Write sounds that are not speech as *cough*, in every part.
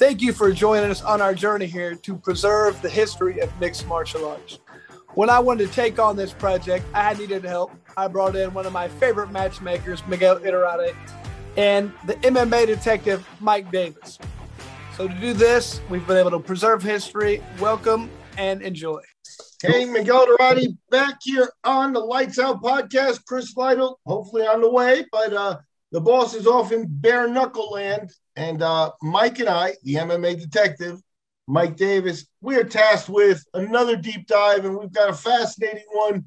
Thank you for joining us on our journey here to preserve the history of mixed martial arts. When I wanted to take on this project, I needed help. I brought in one of my favorite matchmakers, Miguel Iturrate, and the MMA detective, Mike Davis. So to do this, we've been able to preserve history. Welcome and enjoy. Hey, Miguel Iturrate back here on the Lytes Out podcast. Chris Lytle, hopefully on the way, but uh, the boss is off in bare knuckle land. And uh, Mike and I, the MMA detective, Mike Davis, we are tasked with another deep dive, and we've got a fascinating one.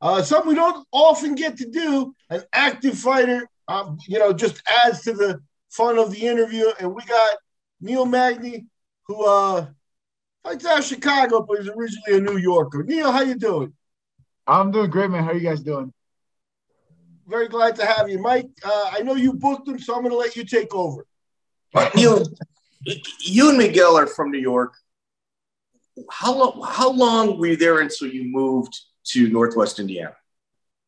Uh, something we don't often get to do. An active fighter, um, you know, just adds to the fun of the interview. And we got Neil Magny, who uh, fights out of Chicago, but is originally a New Yorker. Neil, how you doing? I'm doing great, man. How are you guys doing? Very glad to have you, Mike. Uh, I know you booked him, so I'm going to let you take over. Neil, you and Miguel are from New York. How long? How long were you there until you moved to Northwest Indiana?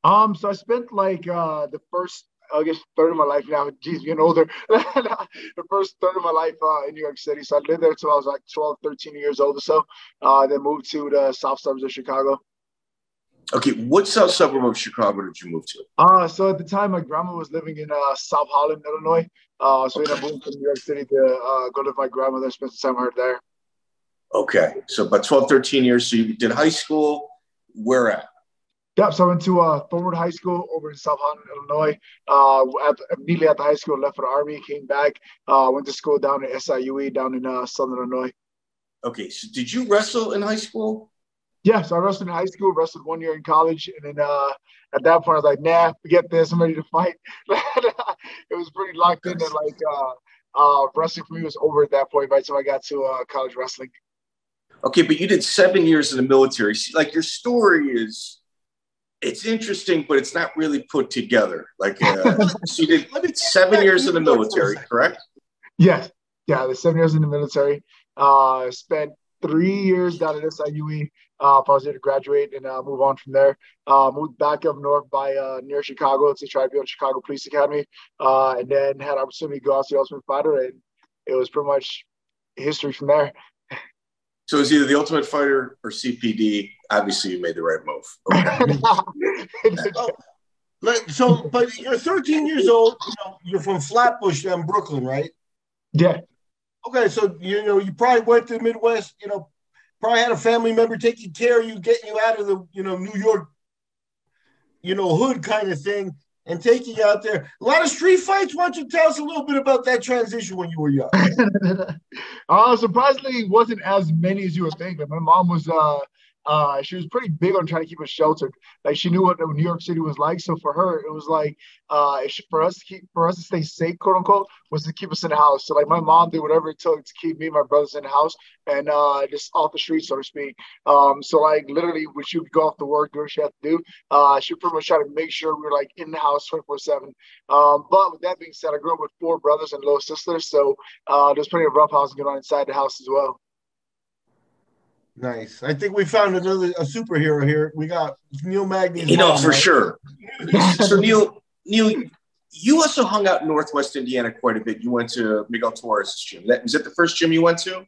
Um, so I spent like uh the first I guess third of my life now. *laughs* Geez, getting older. *laughs* the first third of my life uh, in New York City. So I lived there until I was like 12, 13 years old or so. Uh, then moved to the south suburbs of Chicago. Okay, what south suburb of Chicago did you move to? Uh, so at the time, my grandma was living in uh, South Holland, Illinois. Uh, so okay. I moved to New York City to uh, go to my grandmother, spend some time with her there. Okay, so about 12, 13 years. So you did high school. Where at? Yep. So I went to uh, Thornwood High School over in South Holland, Illinois. Uh, at, immediately at the high school, left for the Army, came back, uh, went to school down at SIUE down in uh, Southern Illinois. Okay. So did you wrestle in high school? Yeah. So I wrestled in high school, wrestled one year in college. And then uh, at that point, I was like, nah, forget this. I'm ready to fight. *laughs* it was pretty locked in. And like uh, uh, wrestling for me was over at that point, right? So I got to uh, college wrestling. Okay. But you did seven years in the military. Like your story is it's interesting, but it's not really put together. Like, uh, *laughs* so you did seven years in the military, correct? Yes. Yeah, the seven years in the military. Uh, spent three years down at SIUE. Uh, I was there to graduate and uh, move on from there. Uh, moved back up north by uh, near Chicago to try to be on Chicago Police Academy, uh, and then had opportunity to go out to the Ultimate Fighter, and it was pretty much history from there. So it's either the Ultimate Fighter or CPD. Obviously, you made the right move. Okay. *laughs* *laughs* so, but you're 13 years old. You know, you're from Flatbush, in Brooklyn, right? Yeah. Okay, so you know you probably went to the Midwest. You know, probably had a family member taking care of you, getting you out of the you know New York, you know hood kind of thing and taking you out there. A lot of street fights. Why don't you tell us a little bit about that transition when you were young? *laughs* uh, surprisingly, it wasn't as many as you would think. My mom was uh, uh, she was pretty big on trying to keep us sheltered. Like she knew what New York City was like. So for her, it was like uh, for us to keep for us to stay safe, quote unquote, was to keep us in the house. So like my mom did whatever it took to keep me and my brothers in the house and uh, just off the street, so to speak. Um, so like literally, when she would go off to work, do what she had to do, uh, she pretty much tried to make sure we were like in the house 24 seven. Um, but with that being said, I grew up with four brothers and little sisters, so uh, there's plenty of rough housing going on inside the house as well. Nice. I think we found another a superhero here. We got Neil Magny. You know, for right? sure. *laughs* so Neil, Neil, you also hung out in Northwest Indiana quite a bit. You went to Miguel Torres' gym. That was it the first gym you went to?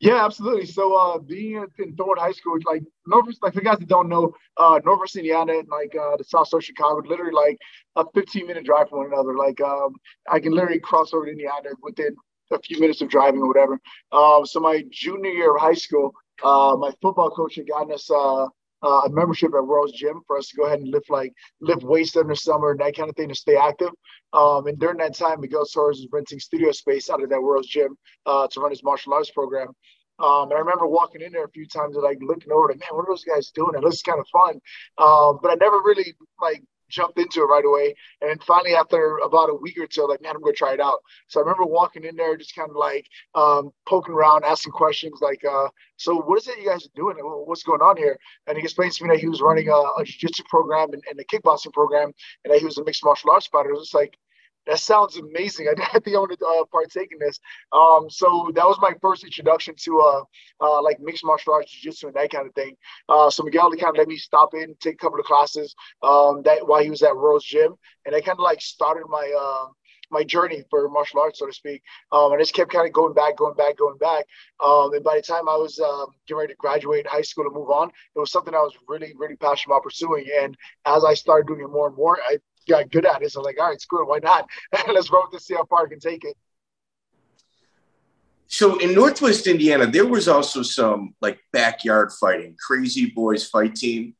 Yeah, absolutely. So uh, being in Thornwood High School, like Northwest, like for guys that don't know, uh, Northwest Indiana and like uh, the South Shore of Chicago, literally like a 15 minute drive from one another. Like um, I can literally cross over to Indiana within a few minutes of driving or whatever. Um, so my junior year of high school, uh, my football coach had gotten us uh, uh, a membership at World's Gym for us to go ahead and lift like lift weights in the summer and that kind of thing to stay active. Um, and during that time, Miguel Torres was renting studio space out of that World's Gym uh, to run his martial arts program. Um, and I remember walking in there a few times and like looking over, like, man, what are those guys doing? It looks kind of fun. Um, but I never really like jumped into it right away. And finally, after about a week or two, like, man, I'm to try it out. So I remember walking in there, just kind of like um, poking around, asking questions like, uh, so what is it you guys are doing? What's going on here? And he explained to me that he was running a, a jiu-jitsu program and, and a kickboxing program, and that he was a mixed martial arts fighter. It was like, that sounds amazing. *laughs* I, think I want to uh, partake in this. Um, so that was my first introduction to uh, uh, like mixed martial arts, jiu-jitsu, and that kind of thing. Uh, so Miguel kind of let me stop in, take a couple of classes um, that while he was at Rose Gym, and I kind of like started my uh, my journey for martial arts, so to speak. Um, I just kept kind of going back, going back, going back. Um, and by the time I was um, getting ready to graduate high school to move on, it was something I was really, really passionate about pursuing. And as I started doing it more and more, I got good at it. So like, all right, screw it, why not? *laughs* Let's roll this, see how far I can take it. So in Northwest Indiana, there was also some like backyard fighting, crazy boys fight team.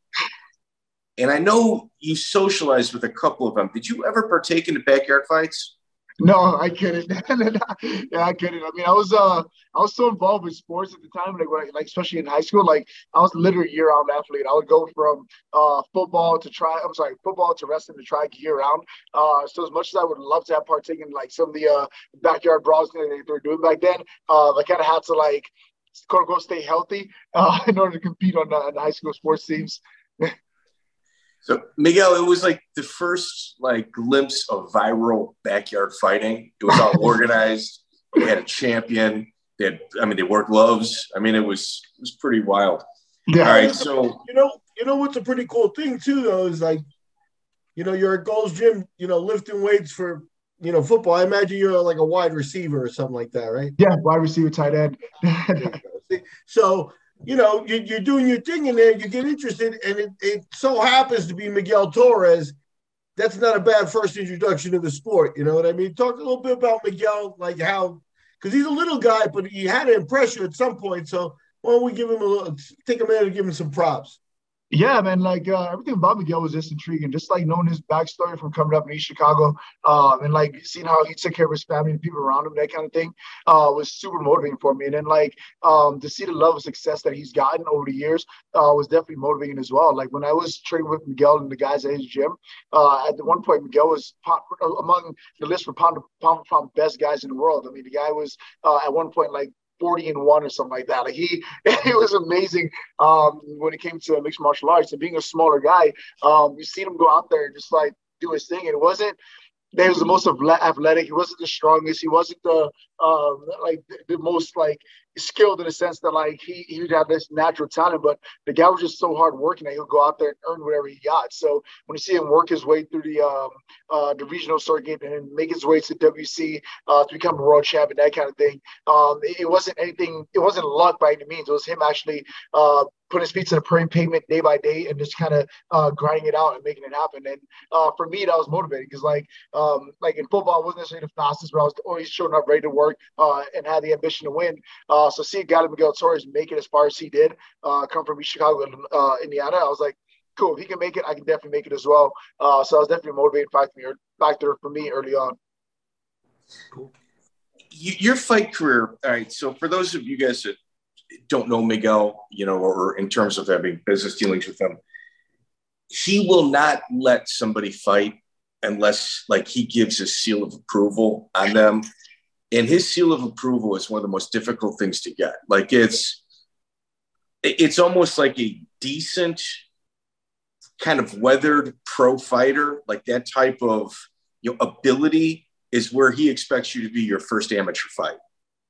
And I know you socialized with a couple of them. Did you ever partake in the backyard fights? No, I couldn't. *laughs* yeah, I couldn't. I mean, I was uh, I was so involved with sports at the time, like I, like especially in high school. Like I was literally a year-round athlete. I would go from uh, football to try. I'm sorry, football to wrestling to try year-round. Uh, so as much as I would love to have partaken like some of the uh, backyard brawls that they were doing back then, uh, I kind of had to like quote unquote stay healthy uh, *laughs* in order to compete on, on the high school sports teams. *laughs* So Miguel, it was like the first like glimpse of viral backyard fighting. It was all *laughs* organized. We had a champion. They had, I mean, they wore gloves. I mean, it was it was pretty wild. Yeah. All right, so you know, you know what's a pretty cool thing too, though, is like, you know, you're at Gold's Gym, you know, lifting weights for you know football. I imagine you're like a wide receiver or something like that, right? Yeah, wide receiver, tight end. so you know, you, are doing your thing in there, you get interested, and it, it so happens to be Miguel Torres. That's not a bad first introduction to the sport. You know what I mean? Talk a little bit about Miguel, like how, because he's a little guy, but he had to impress you at some point. So why don't we give him a little, take a minute and give him some props? Yeah, man. Like uh, everything about Miguel was just intriguing. Just like knowing his backstory from coming up in East Chicago, um, and like seeing how he took care of his family and people around him, that kind of thing, uh, was super motivating for me. And then like um, to see the level of success that he's gotten over the years uh, was definitely motivating as well. Like when I was training with Miguel and the guys at his gym, uh, at the one point Miguel was among the list for pound pound pound best guys in the world. I mean, the guy was uh, at one point like 40 and one or something like that. Like he, *laughs* it was amazing um, when it came to mixed martial arts and being a smaller guy. Um, you seen him go out there and just like do his thing. It wasn't he was the most athletic. He wasn't the strongest. He wasn't the um, like the most like skilled in the sense that like he he'd have this natural talent, but the guy was just so hard working that he'll go out there and earn whatever he got. So when you see him work his way through the um, uh, the regional circuit and make his way to WEC uh, to become a world champion, that kind of thing, um, it, it, wasn't anything. It wasn't luck by any means. It was him actually uh, putting his feet to the pavement day by day and just kind of uh, grinding it out and making it happen. And uh, for me, that was motivating because like um, like in football, I wasn't necessarily the fastest, but I was always showing up ready to work uh, and had the ambition to win. Uh, so seeing Gary Miguel Torres make it as far as he did, uh, come from Chicago, uh, Indiana, I was like, cool. If he can make it, I can definitely make it as well. Uh, so I was definitely a motivating factor, factor for me early on. Cool. Your fight career, all right. So for those of you guys that don't know Miguel, you know, or in terms of having business dealings with him, he will not let somebody fight unless like he gives a seal of approval on them and his seal of approval is one of the most difficult things to get. Like it's it's almost like a decent kind of weathered pro fighter. Like that type of you know ability is where he expects you to be your first amateur fight.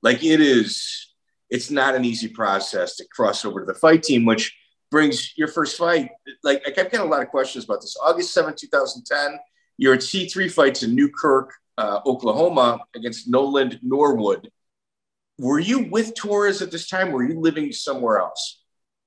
Like it is it's not an easy process to cross over to the fight team which brings your first fight like i kept getting a lot of questions about this. August 7 2010 you're at c3 fights in newkirk uh, Oklahoma against Noland Norwood. Were you with Torres at this time? Were you living somewhere else?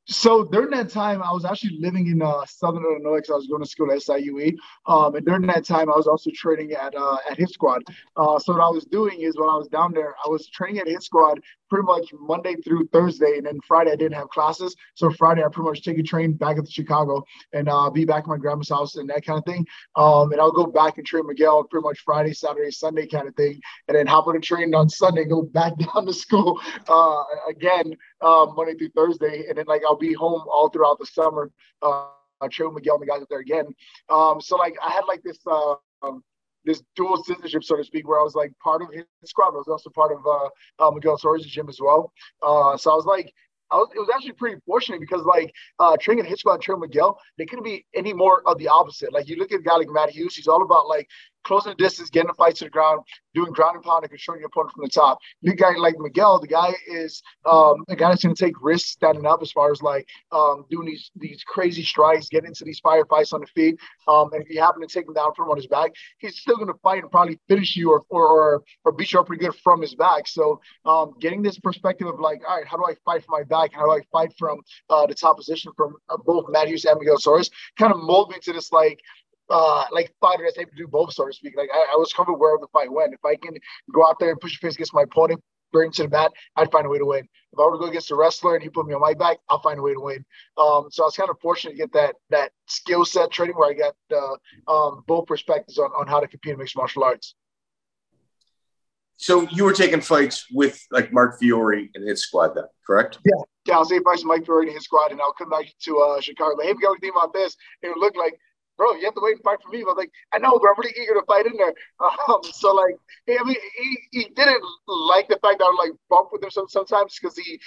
So during that time, I was actually living in uh, Southern Illinois because I was going to school at SIUE. Um, and during that time, I was also training at uh, at Hit Squad. Uh, so what I was doing is when I was down there, I was training at Hit Squad pretty much Monday through Thursday, and then Friday I didn't have classes. So Friday I pretty much take a train back up to Chicago and uh, be back at my grandma's house and that kind of thing. Um, and I'll go back and train Miguel pretty much Friday, Saturday, Sunday kind of thing, and then hop on a train on Sunday, go back *laughs* down to school uh, again uh, Monday through Thursday, and then like I'll be home all throughout the summer. Uh, I train Miguel and the guys up there again. Um, so like I had like this um, this dual citizenship, so to speak, where I was like part of Hit Squad. I was also part of uh, uh, Miguel Torres' gym as well. Uh, so I was like, I was, it was actually pretty fortunate because like uh, training at Hit Squad and training Miguel, they couldn't be any more of the opposite. Like you look at a guy like Matt Hughes, he's all about like closing the distance, getting the fight to the ground, doing ground and pound, and controlling your opponent from the top. You guy like Miguel, the guy is um, a guy that's going to take risks standing up as far as like um, doing these these crazy strikes, getting into these firefights on the feet. Um, and if you happen to take him down from on his back, he's still going to fight and probably finish you or or or, or beat you up pretty good from his back. So um, getting this perspective of like, all right, how do I fight from my back? How do I fight from uh, the top position from uh, both Matt Hughes and Miguel Torres? Kind of mold me to this like uh, like fighter that's able to do both, so to speak. Like I, I was comfortable wherever the fight went. If I can go out there and push your face against my opponent, bring him to the mat, I'd find a way to win. If I were to go against a wrestler and he put me on my back, I'll find a way to win. Um, so I was kind of fortunate to get that that skill set training where I got uh, um, both perspectives on, on how to compete in mixed martial arts. So you were taking fights with like Mark Fiore and Hit Squad then, correct? Yeah. Yeah, I was taking fights with Mike Fiore and Hit Squad, and I'll come back to uh, Chicago. Like, hey, we got anything about this? And it looked like bro, you have to wait and fight for me. But like, I know, but I'm really eager to fight in there. *laughs* Um, so like, I mean, he, he didn't like the fact that I would like bump with him some, sometimes because he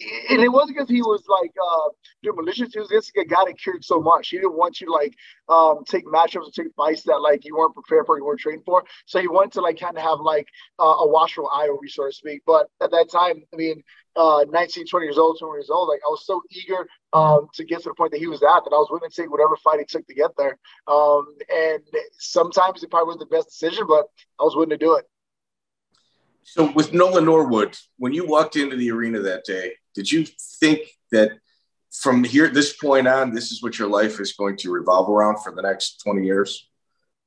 and it wasn't because he was like uh doing malicious. He was just a guy that cared so much. He didn't want you to like um take matchups or take fights that like you weren't prepared for, you weren't trained for. So he wanted to like kind of have like uh, a watchful eye over you, so to speak. But at that time, I mean, uh 19, 20 years old, 20 years old, like I was so eager um to get to the point that he was at that I was willing to take whatever fight he took to get there. Um and sometimes it probably wasn't the best decision, but I was willing to do it. So with Noland Norwood, when you walked into the arena that day, did you think that from here, this point on, this is what your life is going to revolve around for the next 20 years?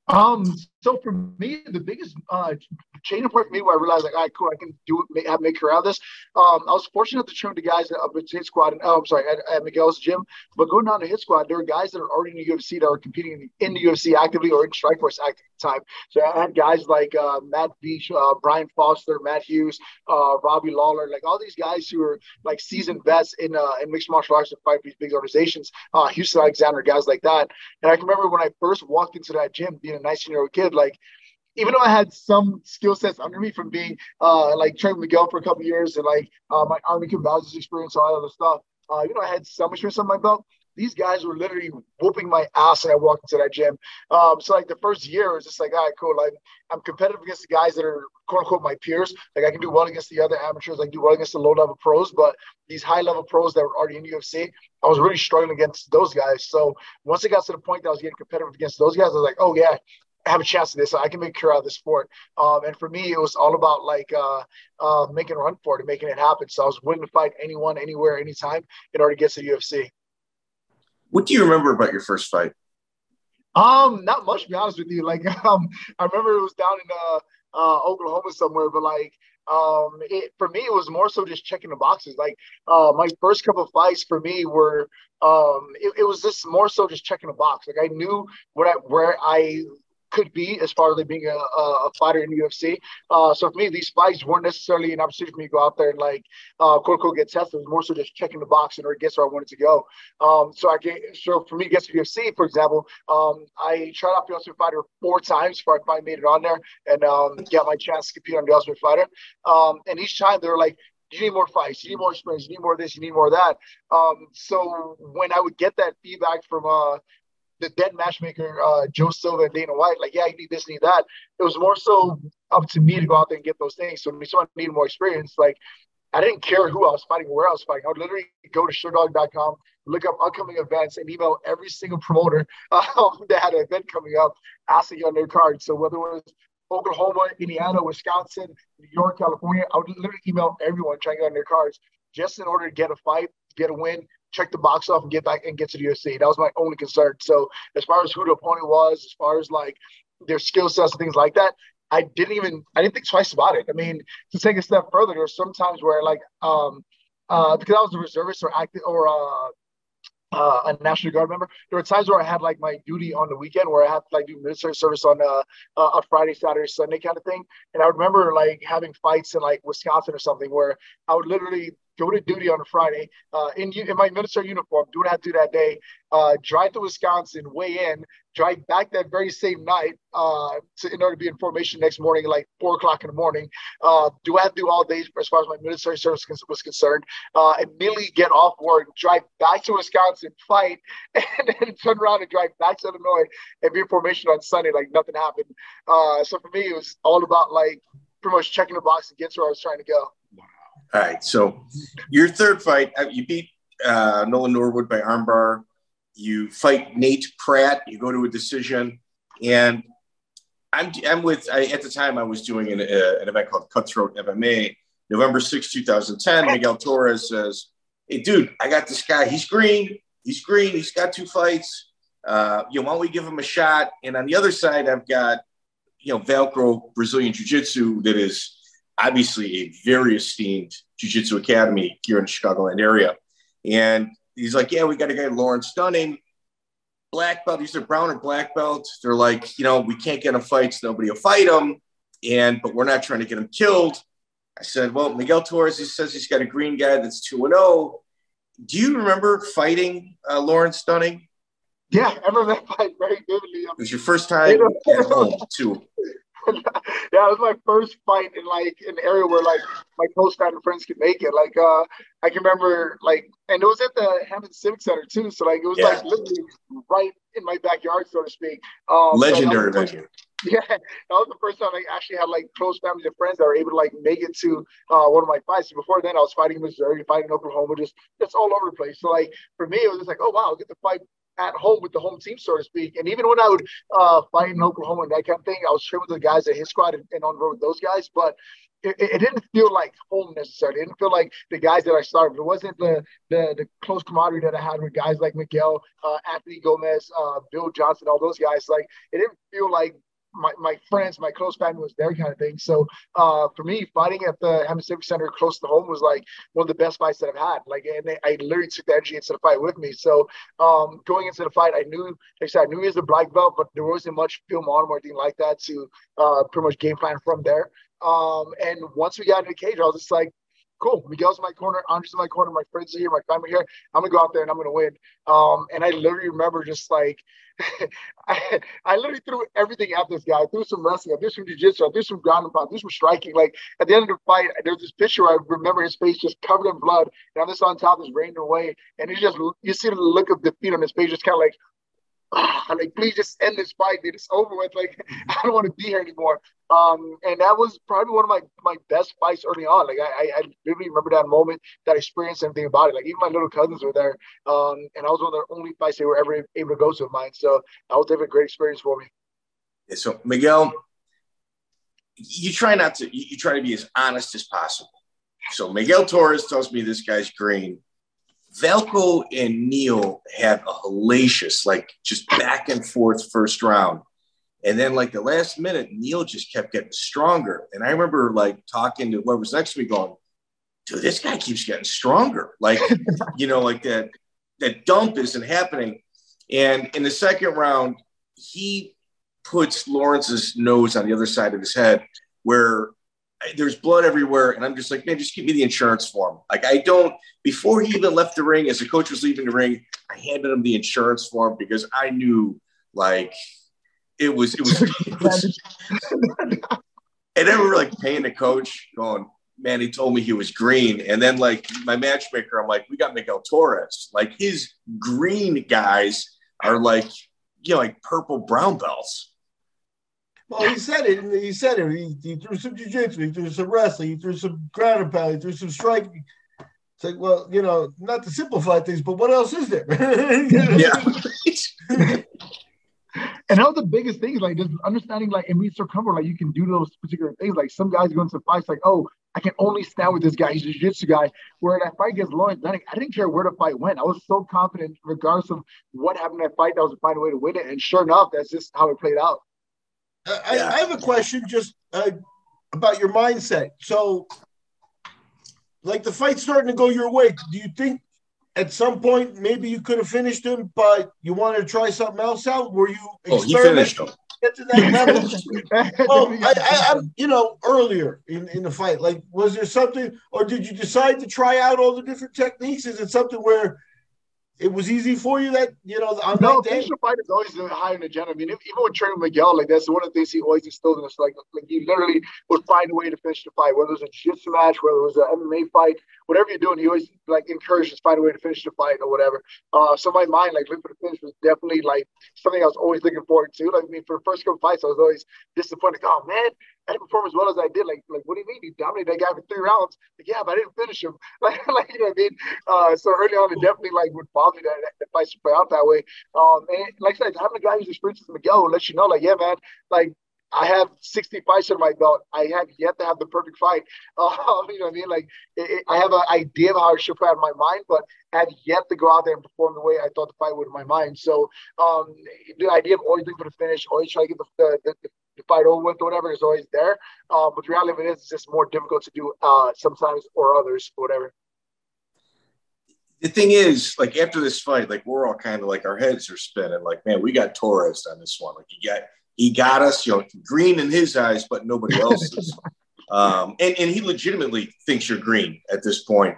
Um, so for me, the biggest uh, changing point for me where I realized like, all right, cool, I can do make, make career out of this. Um, I was fortunate to train the guys at Hit squad, and oh, I'm sorry, at, at, Miguel's gym. But going down to Hit squad, there are guys that are already in the UFC that are competing in the UFC actively or in Strikeforce at the time. So I had guys like uh, Matt Veach, uh, Brian Foster, Matt Hughes, uh, Robbie Lawler, like all these guys who are like seasoned vets in uh, in mixed martial arts and fight these big organizations. Uh, Houston Alexander, guys like that. And I can remember when I first walked into that gym, being a 19 year old kid, like even though I had some skill sets under me from being uh, like training Miguel for a couple years and like uh, my Army Combatives experience, all that other stuff, uh, you know, I had some experience on my belt. These guys were literally whooping my ass when I walked into that gym. Um, so like the first year was just like, all right, cool. Like I'm competitive against the guys that are quote unquote my peers. Like I can do well against the other amateurs. I can do well against the low level pros, but these high level pros that were already in UFC, I was really struggling against those guys. So once it got to the point that I was getting competitive against those guys, I was like, oh yeah, have a chance at this. I can make a career out of the sport. Um, and for me, it was all about like uh, uh, making a run for it and making it happen. So I was willing to fight anyone, anywhere, anytime in order to get to the UFC. What do you remember about your first fight? Um, not much to be honest with you. Like, *laughs* um, I remember it was down in uh, uh Oklahoma somewhere, but like, um, it for me it was more so just checking the boxes. Like, uh, my first couple of fights for me were um, it, it was just more so just checking the box. Like, I knew what I where I could be as far as like being a, a fighter in UFC. Uh, so for me, these fights weren't necessarily an opportunity for me to go out there and like uh, quote unquote get tested. It was more so just checking the box and order to get where I wanted to go. Um, so I get so for me to UFC, for example, um, I tried out for the Ultimate Fighter four times before I finally made it on there and um, got my chance to compete on the Ultimate Fighter. Um, and each time they were like, you need more fights, you need more experience, you need more of this, you need more of that. Um, so when I would get that feedback from uh, the dead matchmaker, uh, Joe Silva and Dana White, like, yeah, you need this, need that. It was more so up to me to go out there and get those things. So when someone needed more experience, like, I didn't care who I was fighting where I was fighting. I would literally go to sherdog.com, look up upcoming events, and email every single promoter *laughs* um, that had an event coming up, asking on their card. So whether it was Oklahoma, Indiana, Wisconsin, New York, California, I would literally email everyone trying to get on their cards just in order to get a fight, get a win, check the box off and get back and get to the UFC. That was my only concern. So as far as who the opponent was, as far as like their skill sets and things like that, I didn't even I didn't think twice about it. I mean, to take a step further, there were some times where like um uh because I was a reservist or active or uh uh, a National Guard member. There were times where I had like my duty on the weekend where I had to like do military service on uh, a Friday, Saturday, Sunday kind of thing. And I remember like having fights in like Wisconsin or something where I would literally go to duty on a Friday uh, in in my military uniform, do what I do that day, uh, drive to Wisconsin, weigh in, drive back that very same night uh, to, in order to be in formation next morning, like four o'clock in the morning. Uh, do I have to do all days as far as my military service was concerned? Uh, immediately get off work, drive back to Wisconsin, fight, *laughs* and then turn around and drive back to Illinois and be in formation on Sunday like nothing happened. Uh, so for me, it was all about like pretty much checking the box to where I was trying to go. All right. So your third fight, uh, you beat uh, Noland Norwood by armbar. You fight Nate Pratt. You go to a decision, and I'm I'm with. I, at the time, I was doing an, uh, an event called Cutthroat MMA. November 6, 2010. Miguel Torres says, "Hey, dude, I got this guy. He's green. He's green. He's got two fights. Uh, you know, why don't we give him a shot?" And on the other side, I've got you know Velcro Brazilian Jiu Jitsu that is obviously a very esteemed Jiu Jitsu academy here in the Chicagoland area, and he's like, yeah, we got a guy, Lawrence Dunning, black belt. He's a brown or black belt. They're like, you know, we can't get him fights. Nobody will fight him. And, but we're not trying to get him killed. I said, well, Miguel Torres, he says he's got a green guy that's 2 and 0. Do you remember fighting uh, Lawrence Dunning? Yeah, I remember that fight very vividly. It was your first time *laughs* at home, too. *laughs* yeah, it was my first fight in like an area where like my close family friends could make it. Like uh I can remember like and it was at the Hammond Civic Center too. So like it was yeah. like literally right in my backyard, so to speak. Um, Legendary so venue. *laughs* Yeah, that was the first time I actually had like close family and friends that were able to like make it to uh, one of my fights. Before then, I was fighting in Missouri, fighting in Oklahoma, just just all over the place. So like for me, it was just like, oh wow, I get to fight at home with the home team, so to speak. And even when I would uh, fight in Oklahoma and that kind of thing, I was training with the guys at Hit Squad and, and on road with those guys. But it, it, didn't feel like home necessarily. It didn't feel like the guys that I started. It wasn't the the, the close camaraderie that I had with guys like Miguel, uh, Anthony Gomez, uh, Bill Johnson, all those guys. Like it didn't feel like my, my friends, my close family was there kind of thing. So uh, for me, fighting at the Hammond Civic Center close to home was like one of the best fights that I've had. Like, and I literally took the energy into the fight with me. So um, going into the fight, I knew, like I said, I knew he was a black belt, but there wasn't much film on or anything like that to uh, pretty much game plan from there. Um, and once we got into the cage, I was just like, cool. Miguel's in my corner, Andre's in my corner, my friends are here, my family here. I'm gonna go out there and I'm gonna win. Um, and I literally remember just like *laughs* I, I literally threw everything at this guy. I threw some wrestling, I threw some jiu-jitsu, I threw some ground and pound, I threw some striking. Like at the end of the fight, there's this picture I remember his face just covered in blood, and I'm just on top, just raining away, and it's just you see the look of defeat on his face, just kind of like like please just end this fight, dude. It's over with. Like *laughs* I don't want to be here anymore. Um, and that was probably one of my my best fights early on. Like I, I vividly remember that moment that experience, everything about it. Like even my little cousins were there, um, and I was one of the only fights they were ever able to go to of mine. So that was definitely a great experience for me. So Miguel, you try not to you try to be as honest as possible. So Miguel Torres tells me this guy's green. Velko and Neil had a hellacious, like just back and forth first round. And then, like the last minute, Neil just kept getting stronger. And I remember like talking to whoever was next to me, going, "Dude, this guy keeps getting stronger." Like, *laughs* you know, like that that dump isn't happening. And in the second round, he puts Lawrence's nose on the other side of his head, where there's blood everywhere. And I'm just like, man, just give me the insurance form. Like, I don't. Before he even left the ring, as the coach was leaving the ring, I handed him the insurance form because I knew, like, it was it was, it was *laughs* and then we were like paying the coach going man he told me he was green and then like my matchmaker i'm like we got miguel torres like his green guys are like you know like purple brown belts well, he said it. He said it. He, he threw some jiu-jitsu. He threw some wrestling. He threw some ground and pound. He threw some striking. It's like, well, you know, not to simplify things, but what else is there? *laughs* yeah. *laughs* And that was the biggest thing, is like just understanding like in meet circumference, like you can do those particular things. Like some guys go into fights like, oh, I can only stand with this guy. He's a jiu-jitsu guy. Where that fight against Lawrence Dunning, I didn't care where the fight went. I was so confident, regardless of what happened in that fight, that I was to find a way to win it. And sure enough, that's just how it played out. Uh, I, I, have a question just uh, about your mindset. So, like the fight's starting to go your way. Do you think at some point maybe you could have finished him, but you wanted to try something else out? Were you? Oh, he finished him. get to that level. *laughs* well, I, I, I'm, you know, earlier in, in the fight, like, was there something, or did you decide to try out all the different techniques? Is it something where it was easy for you that you know on no, that day. fight is always high on the agenda. I mean, if, even with Trevor Miguel, like that's one of the things he always instilled in us. Like, like he literally would find a way to finish the fight, whether it was a jiu-jitsu match, whether it was an MMA fight, whatever you're doing, he always like encouraged us to find a way to finish the fight or whatever. Uh, so my mind, like looking for the finish, was definitely like something I was always looking forward to. Like, I mean, for the first couple fights, I was always disappointed. Like, oh man, I didn't perform as well as I did. Like, like what do you mean? You dominated that guy for three rounds. Like, yeah, but I didn't finish him. *laughs* Like, like you know what I mean? Uh, so early on, it definitely like would bother me that, that fights play out that way. Um, and like I said, having a guy who's experienced as Miguel will let you know, like, yeah, man, like I have 60 fights under my belt. I have yet to have the perfect fight. Uh, *laughs* you know what I mean? Like, it, it, I have an idea of how it should out in my mind, but I have yet to go out there and perform the way I thought the fight would in my mind. So, um, the idea of always looking for the finish, always trying to get the, the, the, the fight over with or whatever is always there. Uh, but the reality of it is, it's just more difficult to do uh, sometimes or others, or whatever. The thing is, like after this fight, like we're all kind of like our heads are spinning. Like, man, we got Torres on this one. Like, you got he got us, you know, green in his eyes, but nobody *laughs* else's. um, and and he legitimately thinks you're green at this point.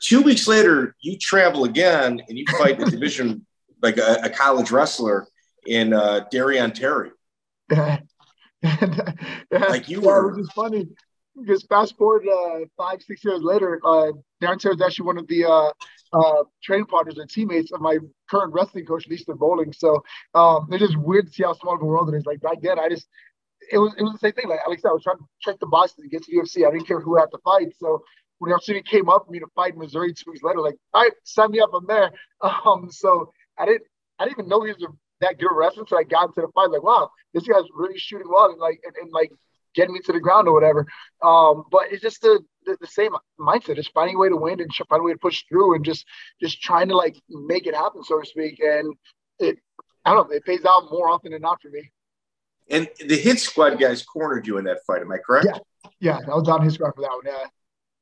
Two weeks later, you travel again and you fight the *laughs* division like a, a college wrestler in uh, Darion Terry. *laughs* like you yeah, were, which is funny because fast forward uh, five, six years later, uh, Darion Terry is actually one of the uh, uh, training partners and teammates of my current wrestling coach, Lisa Bowling. So um, it's just weird to see how small of a world it is. Like back then, I just it was it was the same thing. Like Alex I was trying to check the boxes to get to UFC. I didn't care who had to fight. So when the opportunity came up for me to fight in Missouri two weeks later, like, all right, sign me up. I'm there. *laughs* Um, so I didn't I didn't even know he was a that good wrestling. So I got into the fight like, wow, this guy's really shooting well and like and, and like getting me to the ground or whatever. Um, but it's just the, the, the same mindset, just finding a way to win and finding a way to push through and just just trying to like make it happen, so to speak. And it I don't know, it pays out more often than not for me. And the hit squad guys cornered you in that fight, am I correct? Yeah, yeah, I was on Hit Squad for that one. Yeah.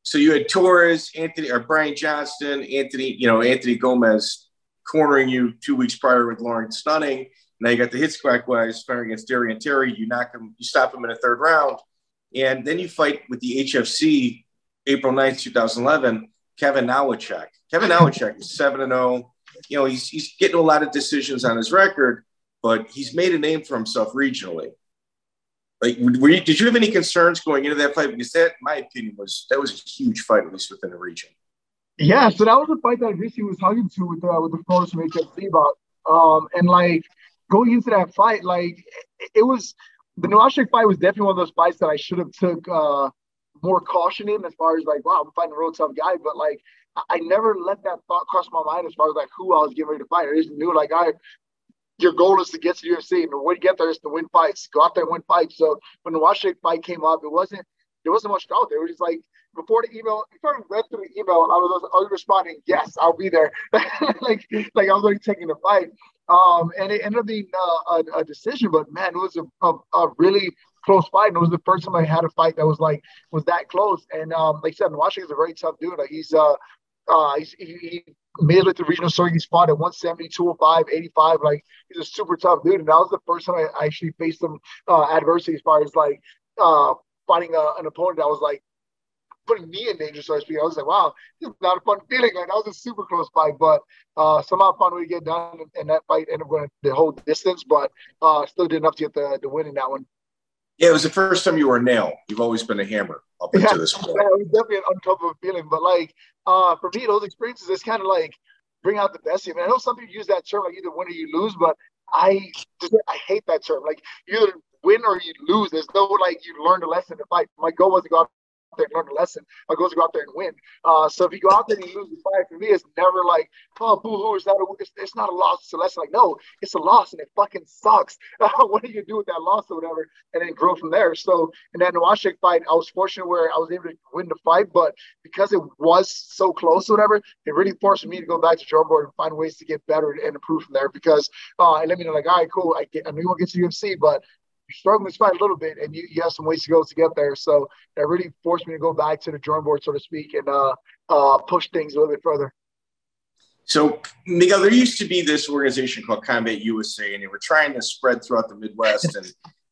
So you had Torres, Anthony, or Brian Johnston, Anthony, you know, Anthony Gomez cornering you two weeks prior with Lawrence Dunning. Now you got the hit squad guys fighting against Darion Terry. You knock him, you stop him in a third round. And then you fight with the HFC April 9th, 2011, Kevin Nowaczyk. Kevin Nowaczyk is 7 and 0. You know, he's, he's getting a lot of decisions on his record, but he's made a name for himself regionally. Like, you, did you have any concerns going into that fight? Because that, in my opinion, was that was a huge fight, at least within the region. Yeah, so that was a fight that I was talking to with with the photos from HFC about. Um, and like going into that fight, like it, was the Nowaczyk fight was definitely one of those fights that I should have took uh, more caution in as far as like, wow, I'm fighting a real tough guy. But like I never let that thought cross my mind as far as like who I was getting ready to fight. I just knew like I your goal is to get to the UFC and the way to get there is to win fights. Go out there and win fights. So when the Nowaczyk fight came up, it wasn't there wasn't much doubt there. It was just like before the email, before I read through the email, I was, I was responding, yes, I'll be there. *laughs* like, like I was already taking the fight. Um, and it ended up being uh, a, a, decision, but man, it was a, a, a, really close fight. And it was the first time I had a fight that was like, was that close. And um, like I said, Washington's a very tough dude. Like he's, uh, uh, he's, he, he made it to the regional circuit. He's fought at 170, 205, 85. Like he's a super tough dude. And that was the first time I actually faced some uh, adversity as far as like uh, fighting a, an opponent that was like putting me in danger, so to speak. I was like, wow, this is not a fun feeling. Like that was a super close fight, but uh, somehow found a way to get done, and that fight ended up going the whole distance, but uh, still did enough to get the, the win in that one. Yeah, it was the first time you were a nail. You've always been a hammer up yeah, this point. Yeah, it was definitely an uncomfortable feeling, but like uh, for me, those experiences is kind of like bring out the best in me. I know some people use that term like either win or you lose, but I just I hate that term. Like you either win or you lose. There's no like you learned a lesson to fight. My goal was to go out there and learn a lesson. My goal is to go out there and win. Uh, so if you go out there and you lose the fight, for me, it's never like, oh, boo hoo, is that a, it's, it's, not a loss, it's a lesson. Like, no, it's a loss and it fucking sucks. *laughs* What do you do with that loss or whatever? And then grow from there. So in that Nowaczyk fight, I was fortunate where I was able to win the fight, but because it was so close or whatever, it really forced me to go back to drawing board and find ways to get better and improve from there because uh, it let me know, like, all right, cool, I, get, I knew to get to UFC, but struggling to fight a little bit and you, you have some ways to go to get there. So that really forced me to go back to the drawing board, so to speak, and uh, uh, push things a little bit further. So, Miguel, there used to be this organization called Combat USA, and they were trying to spread throughout the Midwest and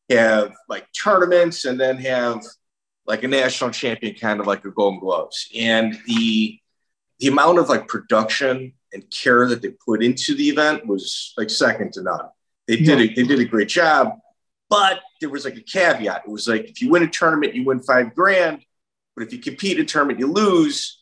have like tournaments and then have like a national champion, kind of like a Golden Gloves. And the the amount of like production and care that they put into the event was like second to none. They did yeah. it. They did a great job, but there was like a caveat. It was like if you win a tournament, you win five grand, but if you compete in a tournament, you lose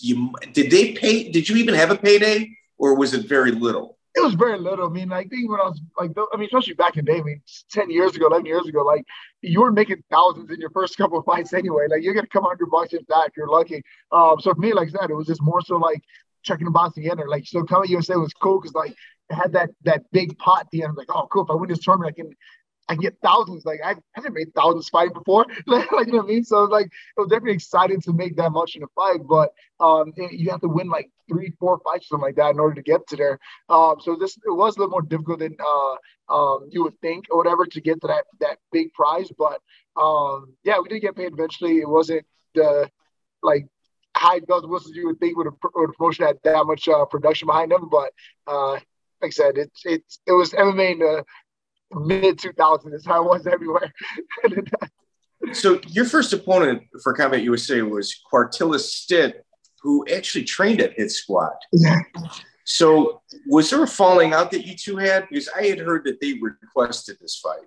you did they pay? Did you even have a payday, or was it very little? It was very little. I mean, like think when I was like, I mean, especially back in the day, I mean, ten years ago, eleven years ago, like you were making thousands in your first *laughs* couple of fights anyway. Like you're gonna come hundred bucks in if You're lucky. Um, so for me, like that, it was just more so like checking the box together. Like so, Combat USA was cool because like it had that that big pot at the end. Like, oh, cool. If I win this tournament, I can I get thousands. Like I haven't made thousands fighting before. *laughs* like, you know what I mean? So like it was definitely exciting to make that much in a fight, but um you have to win like three, four fights, something like that in order to get to there. Um so this it was a little more difficult than uh um you would think or whatever to get to that that big prize. But um yeah, we did get paid eventually. It wasn't the like high bells and whistles you would think with a, a promotion had that much uh, production behind them, but uh like I said, it's it's it was MMA in the mid 2000s is how it was everywhere. *laughs* so your first opponent for Combat USA was Quartilus Stitt, who actually trained at Hit Squad. Yeah. So was there a falling out that you two had? Because I had heard that they requested this fight.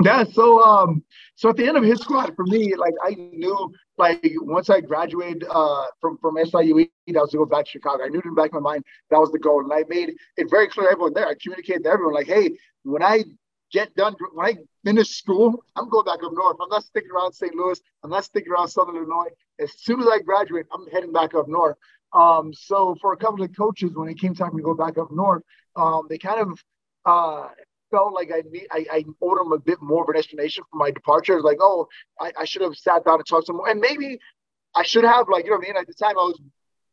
Yeah, so um, so at the end of Hit Squad, for me, like I knew, like once I graduated uh from from SIUE, that was to go back to Chicago. I knew in the back of my mind that was the goal, and I made it very clear to everyone there. I communicated to everyone, like, hey, when I get done, when I finish school, I'm going back up north. I'm not sticking around St. Louis. I'm not sticking around Southern Illinois. As soon as I graduate, I'm heading back up north. Um, so for a couple of coaches, when it came time to go back up north, um, they kind of uh, felt like I need I, I owed them a bit more of an explanation for my departure. Like, oh, I, I should have sat down and talked to them, and maybe I should have like you know what I mean. At the time, I was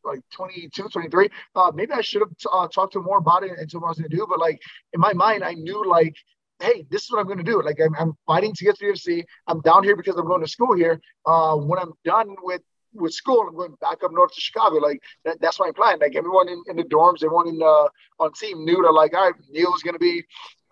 like 22, 23. Uh, maybe I should have t- uh, talked to them more about it and told them what I was going to do. But like in my mind, I knew like hey, this is what I'm going to do. Like I'm, I'm fighting to get to the UFC. I'm down here because I'm going to school here. Uh, when I'm done with with school, I'm going back up north to Chicago. Like that, that's my plan. Like everyone in, in the dorms, everyone in uh, on team knew that like, all right, Neil's going to be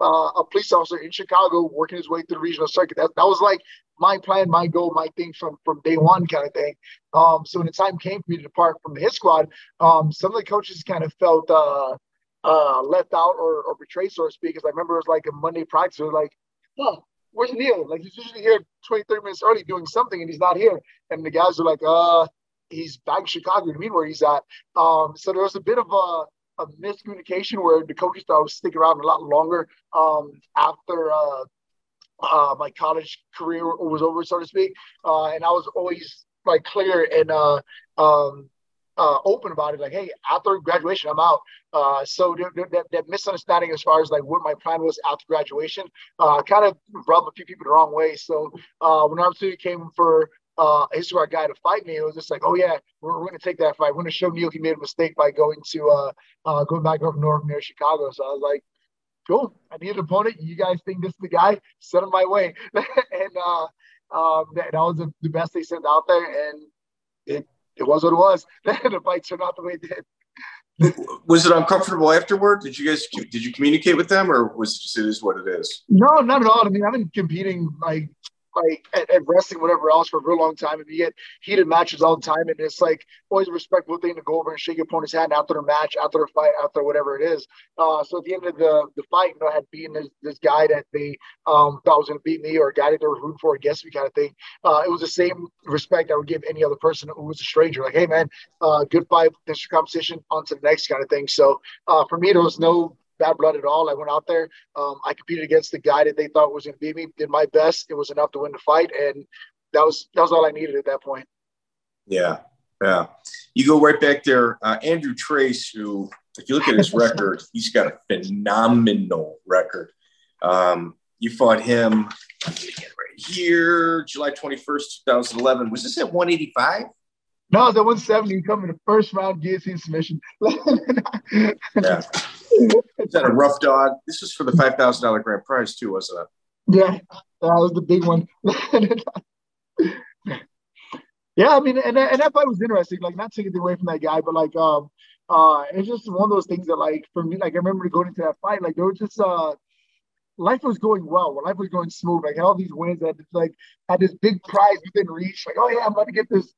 uh, a police officer in Chicago, working his way through the regional circuit. That, that was like my plan, my goal, my thing from from day one, kind of thing. Um, so when the time came for me to depart from hit squad, um, some of the coaches kind of felt uh, uh, left out or, or betrayed, so to speak. Because I remember it was like a Monday practice. It was like, oh, where's Neil? Like he's usually here 20, 30 minutes early doing something, and he's not here. And the guys are like, uh, he's back in Chicago. You mean where he's at? Um, so there was a bit of a, a miscommunication where the coaches thought I would around a lot longer um, after uh, uh, my college career was over, so to speak. Uh, and I was always like clear and uh, um, uh, open about it. Like, hey, after graduation, I'm out. Uh, so that, that, misunderstanding as far as like what my plan was after graduation uh, kind of rubbed a few people the wrong way. So uh, when opportunity came for uh, his our guy to fight me, it was just like, oh yeah, we're, we're going to take that fight. We're going to show Neil he made a mistake by going to uh, uh, going back up north near Chicago. So I was like, cool. I need an opponent. You guys think this is the guy? Send him my way. *laughs* and uh, um, that, that was the, the best they sent out there, and it it was what it was. *laughs* the fight turned out the way it did. was it uncomfortable afterward? Did you guys did you communicate with them, or was it just it is what it is? No, not at all. I mean, I've been competing like like at, at, wrestling, whatever else, for a real long time. And you get heated matches all the time, and it's like always a respectful thing to go over and shake your opponent's hand after the match, after a fight, after whatever it is. Uh, so at the end of the the fight, you know, I had beaten this, this guy that they um, thought was going to beat me, or a guy that they were rooting for against me, kind of thing. Uh, it was the same respect I would give any other person who was a stranger. Like, hey, man, uh, good fight, thanks competition, on to the next kind of thing. So uh, for me, there was no bad blood at all. I went out there. Um, I competed against the guy that they thought was going to beat me. Did my best. It was enough to win the fight, and that was that was all I needed at that point. Yeah, yeah. You go right back there, uh, Andrew Trace. Who, if you look at his *laughs* record, he's got a phenomenal record. Um, you fought him right here, July twenty first, two thousand eleven. Was this at one eighty five? No, it was at 170. Coming the first round guillotine submission. *laughs* yeah. Is that a rough dog? This was for the five thousand dollar grand prize too, wasn't it? Yeah, that was the big one. yeah, I mean, and and that fight was interesting. Like, not taking it away from that guy, but like, um, Uh, it's just one of those things that, like, for me, like, I remember going into that fight, like, there was just, uh, life was going well. Life was going smooth. Like, all these wins, that like, had this big prize within reach. Like, oh, yeah, I'm about to get this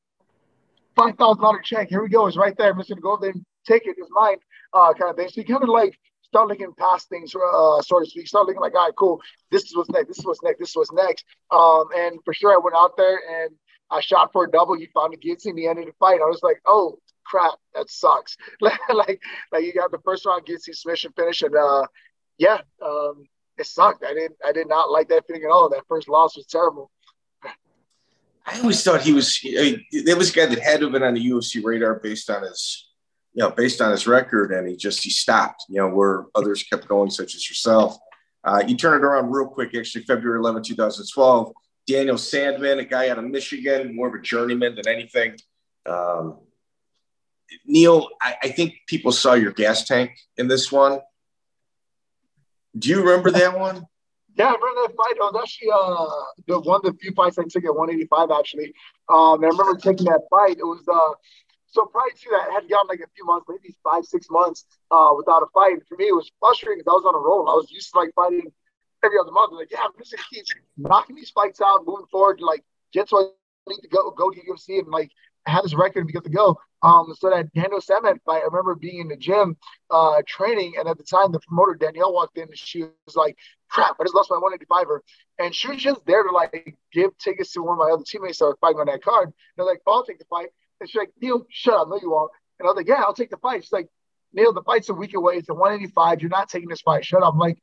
$5,000 check. Here we go. It's right there. I'm just to go take it. It's mine, uh, kind of thing. So you kind of like start looking past things, uh, so to speak. Start looking like, all right, cool. This is what's next. This is what's next. This is what's next. Um, and for sure, I went out there and I shot for a double. He found a guillotine. He ended the fight. I was like, oh, crap, that sucks. *laughs* like, like, you got the first round guillotine submission finish, and uh, yeah, um, it sucked. I didn't, I did not like that feeling at all. That first loss was terrible. I always thought he was. I mean, there was a guy that had to have been on the UFC radar based on his, you know, based on his record, and he just he stopped. You know, where others kept going, such as yourself. Uh, you turn it around real quick. Actually, February 11, 2012. Daniel Sandmann, a guy out of Michigan, more of a journeyman than anything. Um, Neil, I, I, think people saw your gas tank in this one. Do you remember that one? Yeah, I remember that fight. I was actually uh, the one of the few fights I took at 185, actually. Um, I remember taking that fight. It was uh, so prior to that, I had gotten like a few months, maybe five, six months uh, without a fight. For me, it was frustrating because I was on a roll. I was used to like fighting every other month. I'm Like, yeah, I'm just gonna keep knocking these fights out, moving forward. Like, get to I need to go go to UFC and like have this record and be good to go. Um, so that Daniel Sandmann fight, I remember being in the gym, uh, training, and at the time the promoter Danielle walked in and she was like, "Crap, I just lost my 185er," and she was just there to like give tickets to one of my other teammates that were fighting on that card. And they're like, "I'll take the fight," and she's like, "Neil, shut up, no, you won't." And I was like, "Yeah, I'll take the fight." She's like, "Neil, the fight's a week away. It's a 185. You're not taking this fight. Shut up." I'm like,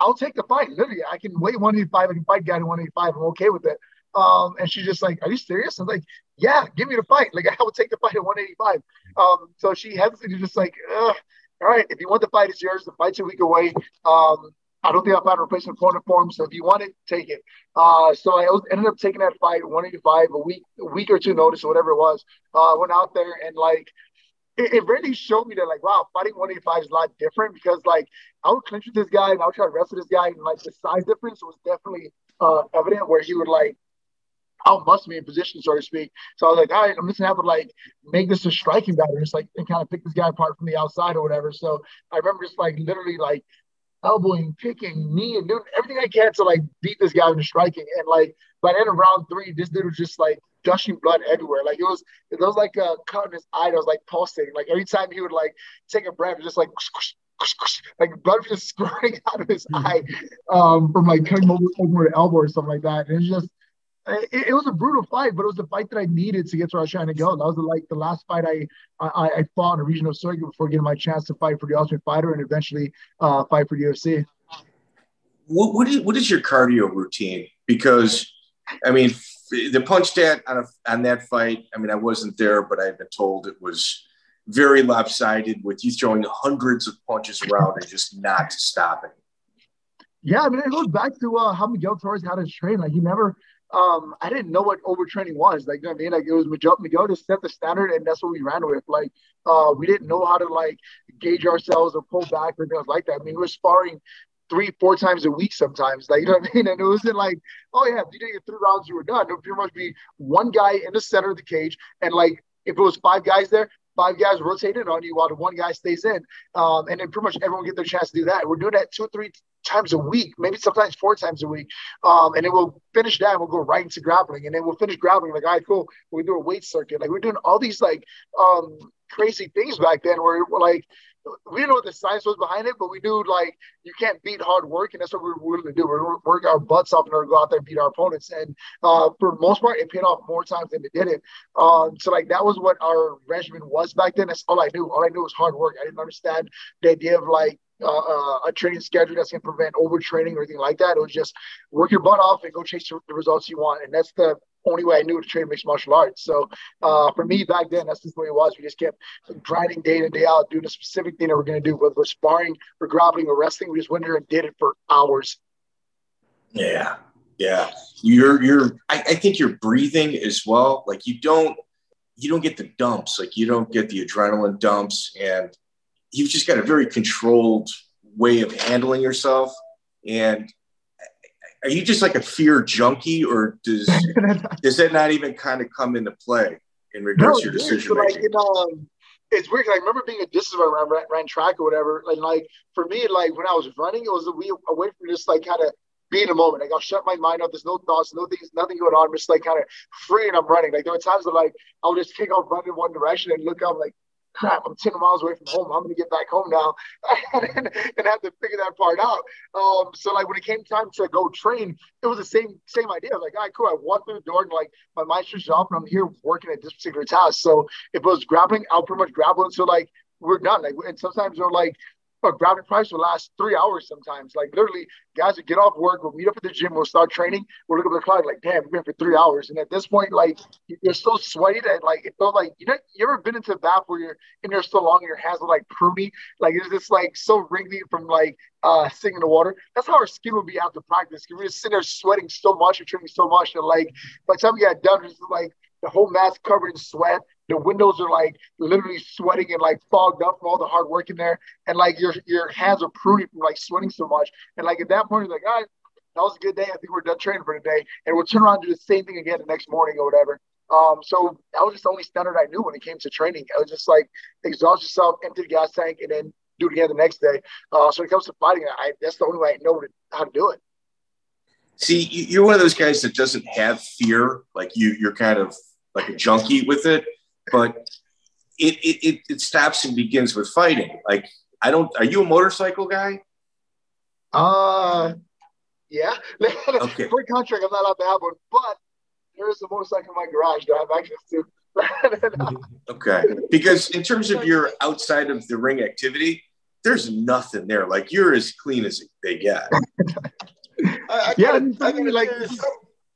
"I'll take the fight. Literally, I can wait 185. I can fight guy to 185. I'm okay with it." Um, and she's just like, "Are you serious?" I'm like, "Yeah, give me the fight. Like I would take the fight at 185." Um, so she hesitated, just like. "All right, if you want the fight, it's yours. The fight's a week away. Um, I don't think I'll find a replacement opponent for him. So if you want it, take it." Uh, so I ended up taking that fight 185, a week, a week or two notice, or whatever it was. Uh, went out there and like. It, it really showed me that like wow fighting 185 is a lot different because like I would clinch with this guy and I would try to wrestle this guy and like the size difference was definitely uh, evident where he would like outmuscle me in position, so to speak. So I was like, all right, I'm just gonna have to like make this a striking battle, just like and kind of pick this guy apart from the outside or whatever. So I remember just like literally like elbowing, kicking, knee, and doing everything I can to like beat this guy into striking. And like by the end of round three, this dude was just like gushing blood everywhere. Like it was, it was like a cut in his eye that was like pulsating. Like every time he would like take a breath, just like like blood just *laughs* squirting out of his mm-hmm. eye um, from like cutting over, over an elbow or something like that. And it's just it, it, was a brutal fight, but it was the fight that I needed to get to where I was trying to go. That was the, like the last fight I, I I fought in a regional circuit before getting my chance to fight for the Ultimate Fighter and eventually uh, fight for the UFC. What what is, what is your cardio routine? Because I mean, the punch stat on a, on that fight. I mean, I wasn't there, but I've been told it was very lopsided with you throwing hundreds of punches around and just not stopping. Yeah, I mean, it goes back to uh, how Miguel Torres had his train. Like he never um, I didn't know what overtraining was. Like, you know what I mean? Like, it was to set the standard, and that's what we ran with. Like, uh, we didn't know how to like gauge ourselves or pull back or things like that. I mean, we were sparring three, four times a week sometimes. Like, you know what I mean? And it wasn't like, oh yeah, you did your three rounds, you were done. It would pretty much be one guy in the center of the cage, and like if it was five guys there, five guys rotated on you while the one guy stays in. Um, and then pretty much everyone get their chance to do that. We're doing that two or three times a week, maybe sometimes four times a week. Um, and then we'll finish that and we'll go right into grappling. And then we'll finish grappling like, all right, cool. We do a weight circuit. Like we're doing all these like um, crazy things back then where we're like, we didn't know what the science was behind it, but we knew like you can't beat hard work, and that's what we were willing to do. We work our butts off to go out there and beat our opponents. And uh, for the most part, it paid off more times than it didn't. Um, so like that was what our regimen was back then. That's all I knew. All I knew was hard work. I didn't understand the idea of like uh, uh, a training schedule that's going to prevent overtraining or anything like that. It was just work your butt off and go chase the results you want. And that's the only way I knew to train mixed martial arts. So uh, for me back then, that's just the way it was. We just kept grinding day in and day out, doing a specific thing that we're going to do, whether we're sparring or grappling or wrestling. We just went there and did it for hours. Yeah, yeah. You're you're. I, I think you're breathing as well. Like you don't you don't get the dumps. Like you don't get the adrenaline dumps and you've just got a very controlled way of handling yourself. And are you just like a fear junkie, or does *laughs* does that not even kind of come into play in regards no, to your decision making? Like, um, it's weird. I remember being a distance runner, ran, ran track or whatever. And like for me, like when I was running, it was away from just like kind of be in a moment. Like I'll shut my mind up. There's no thoughts, no things, nothing going on. I'm just like kind of free and I'm running. Like there were times that like I'll just kick off running in one direction and look up like crap, I'm 10 miles away from home. I'm going to get back home now *laughs* and, and, have to figure that part out. Um, so like when it came time to go train, it was the same same idea. Like, all right, cool. I walked through the door and like my mind switched off and I'm here working at this particular task. So if it was grappling, I'll pretty much grapple until like we're done. Like, and sometimes they're like, but grabbing price will last three hours sometimes. Like literally, guys would get off work, we'll meet up at the gym, we'll start training, we'll look at the clock, like, damn, we've been for three hours. And at this point, like you're so sweaty that like it felt like you know you ever been into a bath where you're in there so long and your hands are like pruny, like it's just like so wrinkly from like uh sitting in the water. That's how our skin would be after practice. We're just sitting there sweating so much and training so much and like by the time we got done, it's like the whole mask covered in sweat the windows are like literally sweating and like fogged up from all the hard work in there, and like your your hands are pruny from like sweating so much. And like at that point, you're like, all right, that was a good day. I think we're done training for today, and we'll turn around and do the same thing again the next morning or whatever. Um, so that was just the only standard I knew when it came to training. I was just like exhaust yourself, empty the gas tank, and then do it again the next day. Uh, so when it comes to fighting, I, that's the only way I know how to do it. See, you're one of those guys that doesn't have fear. Like you, you're kind of like a junkie with it but it, it, it, stops and begins with fighting. Like, I don't, are you a motorcycle guy? Uh, yeah. *laughs* okay. For contract, I'm not allowed to have one, but there is a motorcycle in my garage that I have access to. *laughs* okay. Because in terms of your outside of the ring activity, there's nothing there. Like you're as clean as they get. *laughs* I, I yeah, gotta, I mean, like there's, some,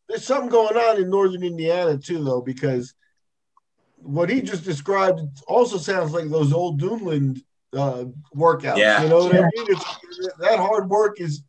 there's something going on in northern Indiana too, though, because what he just described also sounds like those old Duneland uh, workouts. Yeah. You know what yeah. I mean? It's, that hard work is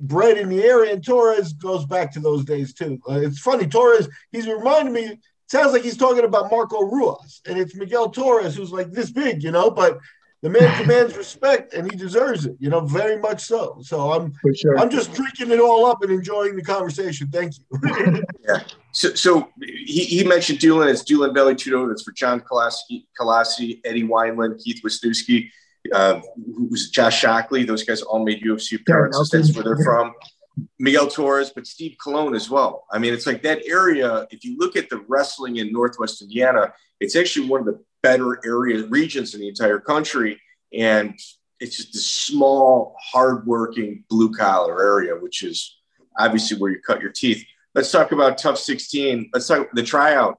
bred in the area, and Torres goes back to those days too. Uh, it's funny, Torres. He's reminding me. Sounds like he's talking about Marco Ruas, and it's Miguel Torres who's like this big, you know, but the man *laughs* commands respect and he deserves it, you know, very much so. So I'm sure. I'm just drinking it all up and enjoying the conversation. Thank you. *laughs* yeah. So, so he, he mentioned Duneland. It's Duneland Vale Tudo. That's for John Kalassi, Eddie Wineland, Keith Wisniewski, uh, who's Josh Shockley. Those guys all made UFC appearances. That's where they're from. Miguel Torres, but Steve Colon as well. I mean, it's like that area. If you look at the wrestling in Northwest Indiana, it's actually one of the better area regions in the entire country. And it's just a small, hardworking, blue collar area, which is obviously where you cut your teeth. Let's talk about TUF 16. Let's talk the tryout.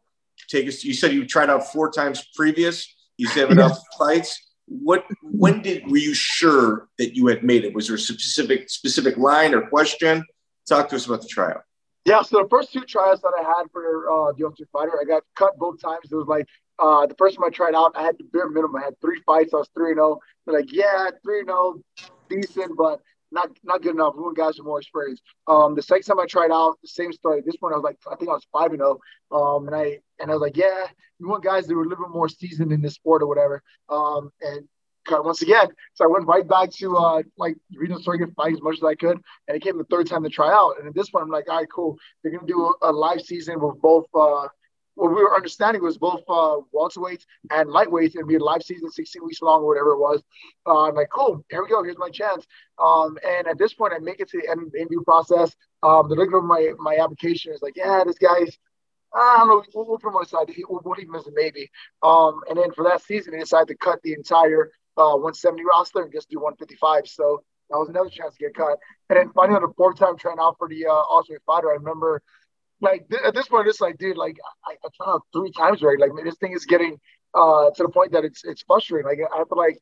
Take us. You said you tried out four times previous. You said enough fights. What? When did were you sure that you had made it? Was there a specific specific line or question? Talk to us about the tryout. Yeah, so the first two tryouts that I had for uh, the Ultimate Fighter, I got cut both times. It was like uh, the first time I tried out, I had the bare minimum. I had three fights. I was three and zero. Oh. They're like, yeah, three and zero, oh, decent, but not not good enough. We want guys with more experience. Um, the second time I tried out, the same story. This one I was like, I think I was five and zero. Oh. Um, and I and I was like, yeah, you want guys that were a little bit more seasoned in this sport or whatever. Um, and once again, so I went right back to uh, like regional circuit, fight as much as I could, and it came the third time to try out. And at this point, I'm like, all right, cool. They're gonna do a, a live season with both. Uh, what we were understanding was both uh, welterweights and lightweights and be a live season, 16 weeks long or whatever it was. Uh, I'm like, cool, here we go. Here's my chance. Um, and at this point, I make it to the interview process. Um, the looking my my application is like, yeah, this guy's. I don't know. We'll, we'll put him on the side. We'll, we'll leave him as a maybe. Um, and then for that season, they decided to cut the entire uh, 170 roster and just do 155. So that was another chance to get cut. And then finally, on the fourth time trying out for the uh, Ultimate Fighter, I remember like th- at this point, it's like, dude, like I, I tried three times already. Like this thing is getting uh, to the point that it's it's frustrating. Like I have to like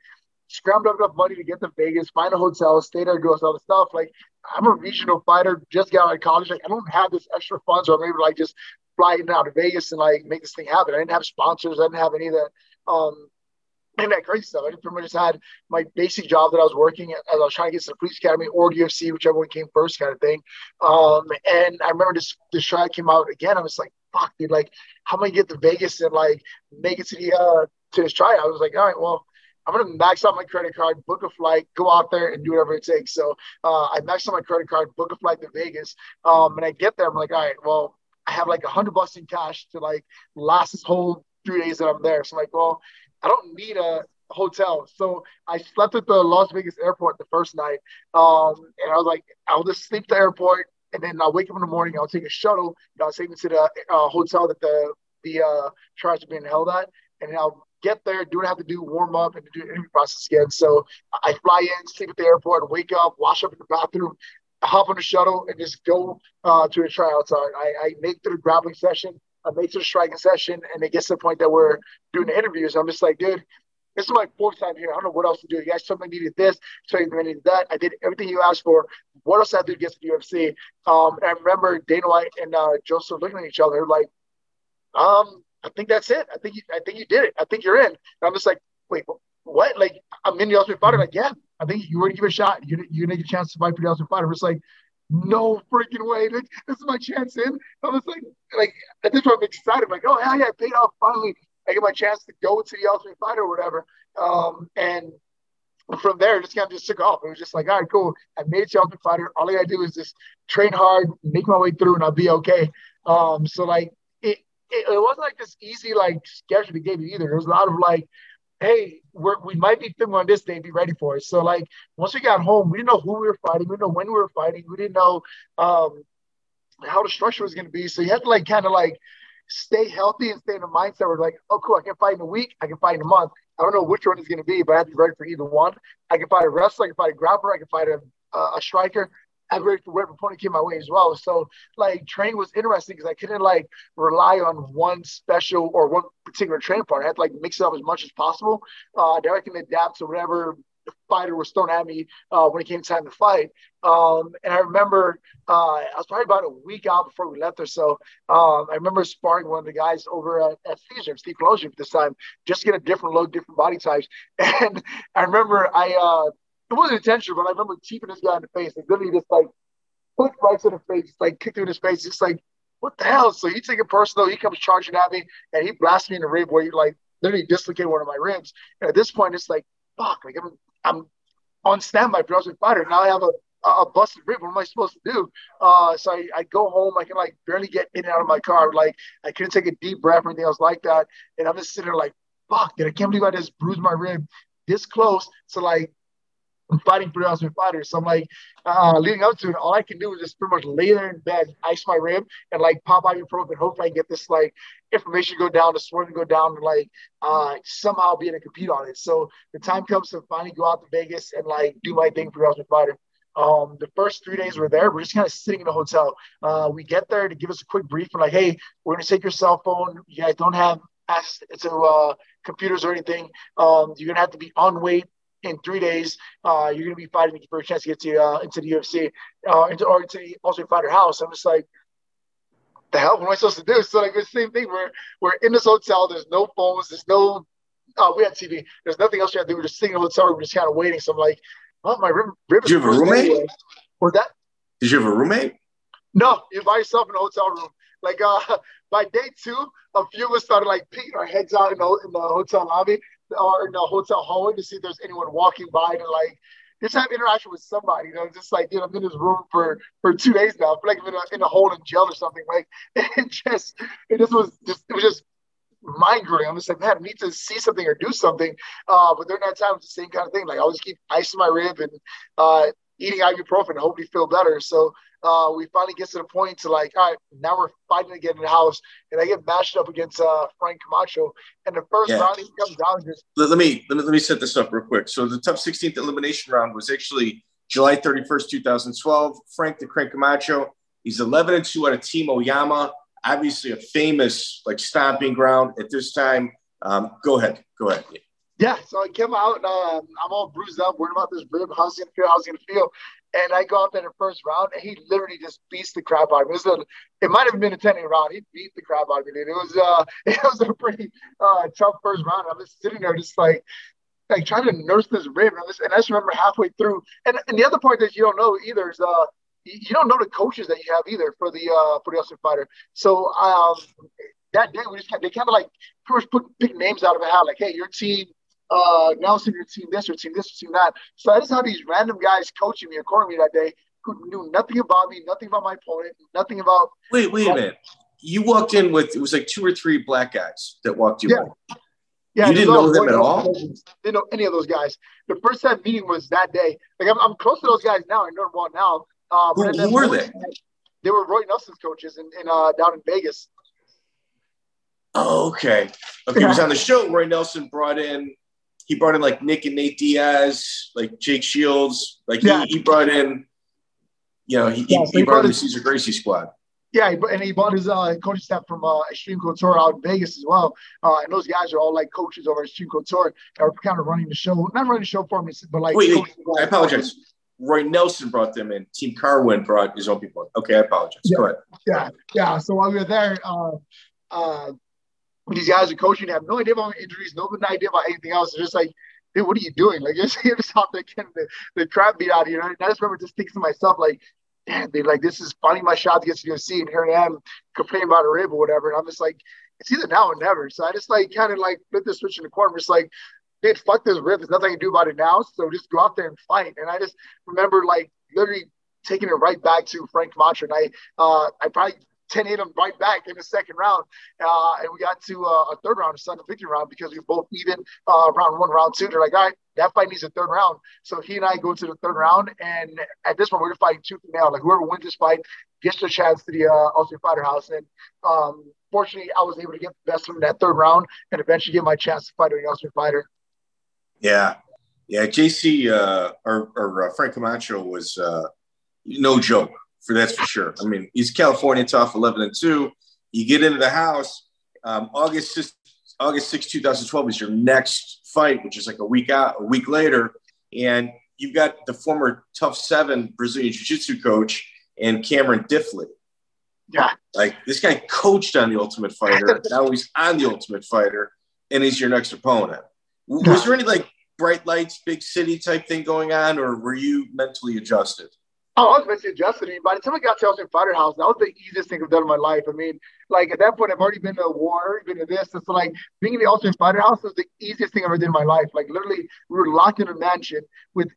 scramble up enough money to get to Vegas, find a hotel, stay there, do all the stuff. Like I'm a regional fighter, just got out of college. Like I don't have this extra funds, or maybe like just fly in out to Vegas and like make this thing happen. I didn't have sponsors. I didn't have any of that. Um, that crazy stuff. I pretty much just had my basic job that I was working as I was trying to get to the police academy or UFC, whichever one came first, kind of thing. Um, and I remember this this show came out again. I was like, "Fuck, dude! Like, how am I gonna get to Vegas and like make it to the uh to this tryout?" I was like, "All right, well." I'm gonna max out my credit card, book a flight, go out there and do whatever it takes. So uh, I maxed out my credit card, book a flight to Vegas, um, and I get there. I'm like, all right, well, I have like a hundred bucks in cash to like last this whole three days that I'm there. So I'm like, well, I don't need a hotel. So I slept at the Las Vegas airport the first night. Um, and I was like, I'll just sleep at the airport and then I'll wake up in the morning. I'll take a shuttle. Know, I'll take me to the uh, hotel that the the uh, trials are being held at, and I'll get there, do what I have to do, warm up, and do the interview process again. So I fly in, sleep at the airport, wake up, wash up in the bathroom, hop on the shuttle, and just go uh, to the tryouts. I, I make to the grappling session. Make it striking session, and it gets to the point that we're doing the interviews. I'm just like, dude, this is my fourth time here. I don't know what else to do. You guys told me I needed this, I needed that. I did everything you asked for. What else I have to get to the UFC? Um, and I remember Dana White and uh, Joseph looking at each other like, um, I think that's it. I think you, I think you did it. I think you're in. And I'm just like, wait, what? Like, I'm in the Ultimate Fighter. Like, yeah, I think you were to give it a shot. You you gonna get a chance to fight for the Ultimate Fighter. I'm like, no freaking way. Like, this is my chance in. I was like, like at this point, I'm excited. I'm like, oh hell yeah, I paid off finally. I get my chance to go to the Ultimate Fighter or whatever. Um, and from there, just kind of just took off. It was just like, all right, cool. I made it to Ultimate Fighter. All I gotta do is just train hard, make my way through, and I'll be okay. Um, so like it, it, it wasn't like this easy like schedule they gave me either. There was a lot of like, hey, we might be filming on this day, be ready for it. So like once we got home, we didn't know who we were fighting, we didn't know when we were fighting, we didn't know um, how the structure was going to be. So you had to like kind of like stay healthy and stay in the mindset where like, oh, cool, I can fight in a week, I can fight in a month. I don't know which one is going to be, but I have to be ready for either one. I can fight a wrestler, I can fight a grappler, I can fight a, a striker. For whatever opponent came my way as well. So like training was interesting because I couldn't like rely on one special or one particular training partner. I had to like mix it up as much as possible. Uh, that I can adapt to whatever fighter was thrown at me uh, when it came time to fight. Um, and I remember uh, I was probably about a week out before we left or so. Um, I remember sparring one of the guys over at, at Caesar, Steve Kolosian, this time, just to get a different look, different body types. *laughs* And I remember I, uh, it wasn't intentional, but I remember keeping this guy in the face and literally just like put right to the face, like kicked him in his face, just like, what the hell? So he take it personal. He comes charging at me and he blasts me in the rib where he like literally dislocated one of my ribs. And at this point, it's like, fuck, like I'm I'm on standby for Ultimate Fighter. Now I have a a busted rib. What am I supposed to do? Uh, so I, I go home. I can like barely get in and out of my car. Like I couldn't take a deep breath or anything else like that. And I'm just sitting there like, fuck, dude, I can't believe I just bruised my rib this close to like Fighting for the Ultimate Fighter. So I'm like, uh, leading up to it, all I can do is just pretty much lay there in bed, ice my rib, and like pop ibuprofen. Hopefully, I get this like information go down, the swelling go down, and like uh, somehow be able to compete on it. So the time comes to finally go out to Vegas and like do my thing for the Ultimate Fighter. Um, the first three days we're there, we're just kind of sitting in a hotel. Uh, we get there to give us a quick brief. We're like, hey, we're gonna take your cell phone. You guys don't have access to uh, computers or anything. Um, you're gonna have to be on weight in three days, uh, you're going to be fighting for a chance to get to uh, into the UFC uh, into, or into the Ultimate Fighter house. I'm just like, the hell? What am I supposed to do? So like the same thing. We're we're in this hotel. There's no phones. There's no. Oh, we had TV. There's nothing else we had to do. We're just sitting in the hotel. We're just kind of waiting. So I'm like, well, my rib. rib Did you have a roommate? Or that? Did you have a roommate? No, you're by yourself in a hotel room. Like uh, *laughs* by day two, a few of us started like peeking our heads out in the, in the hotel lobby or in the hotel hallway to see if there's anyone walking by to like just have interaction with somebody. You know, just like, dude, I'm in this room for for two days now. I feel like I'm in a, in a hole in jail or something. Like *laughs* it just it just was just it was just mind blowing. I'm just like, man, I need to see something or do something. Uh, but during that time, it's the same kind of thing. Like I always keep icing my rib and uh, eating ibuprofen and hopefully feel better. So uh, we finally get to the point to like, all right, now we're fighting again in the house, and I get matched up against uh, Frank Camacho. And the first yeah. round, he comes down just let, let, me, let me let me set this up real quick. So the TUF 16th elimination round was actually July 31st, 2012. Frank the Crank Camacho. He's 11 and two out of Team Oyama. Obviously, a famous like stomping ground at this time. Um, go ahead, go ahead. Yeah, so I came out. Um, I'm all bruised up, worried about this rib. How's he gonna feel? How's he gonna feel? And I go out there in the first round, and he literally just beats the crap out of me. It, a, it might have been a 10 round. He beat the crap out of me, dude. It was uh, *laughs* it was a pretty uh, tough first round. I'm just sitting there, just like like trying to nurse this rib, and, I just remember halfway through. And and the other part that you don't know either is uh, you don't know the coaches that you have either for the uh for the Ultimate Fighter. So um, that day we just they kind of like first put pick names out of a hat, like, hey, your team uh, Nelson, your team this, your team this, your team that. So I just had these random guys coaching me and calling me that day who knew nothing about me, nothing about my opponent, nothing about. Wait, wait a minute. You walked in with it was like two or three black guys that walked you yeah. in. Yeah, you didn't know them at all. Didn't know any of those guys. The first time meeting was that day. Like I'm, I'm close to those guys now. I know them well now. Uh, who, who were they? They were Roy Nelson's coaches in, in uh, down in Vegas. Oh, okay. Okay, he was on the show. Roy Nelson brought in he brought in like Nick and Nate Diaz, like Jake Shields. Like yeah. he, he brought in, you know, he, yeah, so he, he, brought in the Cesar Gracie squad. Yeah, and he brought his uh, coaching staff from uh, Extreme Couture out in Vegas as well. Uh, and those guys are all like coaches over Extreme Couture that are kind of running the show. Not running the show for me, but like. Wait, wait I apologize. Roy Nelson brought them in. Team Carwin brought his own people. Okay, I apologize. Yeah, Go ahead. Yeah, yeah. So while we were there, uh, uh, these guys are coaching, have no idea about injuries, no idea about anything else. They're just like, dude, what are you doing? Like, *laughs* just, you're just out there the, the crap beat out of you. And I just remember just thinking to myself, like, damn, dude, like, this is finally my shot to get to UFC. And here I am complaining about a rib or whatever. And I'm just like, it's either now or never. So I just like kind of like flip the switch in the corner. It's like, dude, fuck this rib. There's nothing I can do about it now. So just go out there and fight. And I just remember like literally taking it right back to Frank Camacho. And I, uh, I probably 10 8 him right back in the second round. Uh, and we got to uh, a third round, a Sunday victory round, because we both even uh, round one, round two. They're like, all right, that fight needs a third round. So he and I go to the third round. And at this point, we're fighting tooth and now. Like, whoever wins this fight gets the chance to the uh, Ultimate Fighter House. And um, fortunately, I was able to get the best in that third round and eventually get my chance to fight the Ultimate Fighter. Yeah. Yeah. JC uh, or, or uh, Frank Camacho was uh, no joke for that's for sure. I mean, he's California tough, eleven and two. You get into the house. Um, August 6, August 6, 2012 is your next fight, which is like a week out, a week later. And you've got the former TUF seven Brazilian Jiu-Jitsu coach and Cameron Diffley. Yeah. Like this guy coached on the Ultimate Fighter. *laughs* now he's on the Ultimate Fighter and he's your next opponent. Was there any like bright lights, big city type thing going on, or were you mentally adjusted? I was. I mean, by the time I got to Fighter House, that was the easiest thing I've done in my life. I mean, like at that point, I've already been to a war, been to this. And so, like, being in the Ultimate Fighter House was the easiest thing I've ever did in my life. Like, literally, we were locked in a mansion with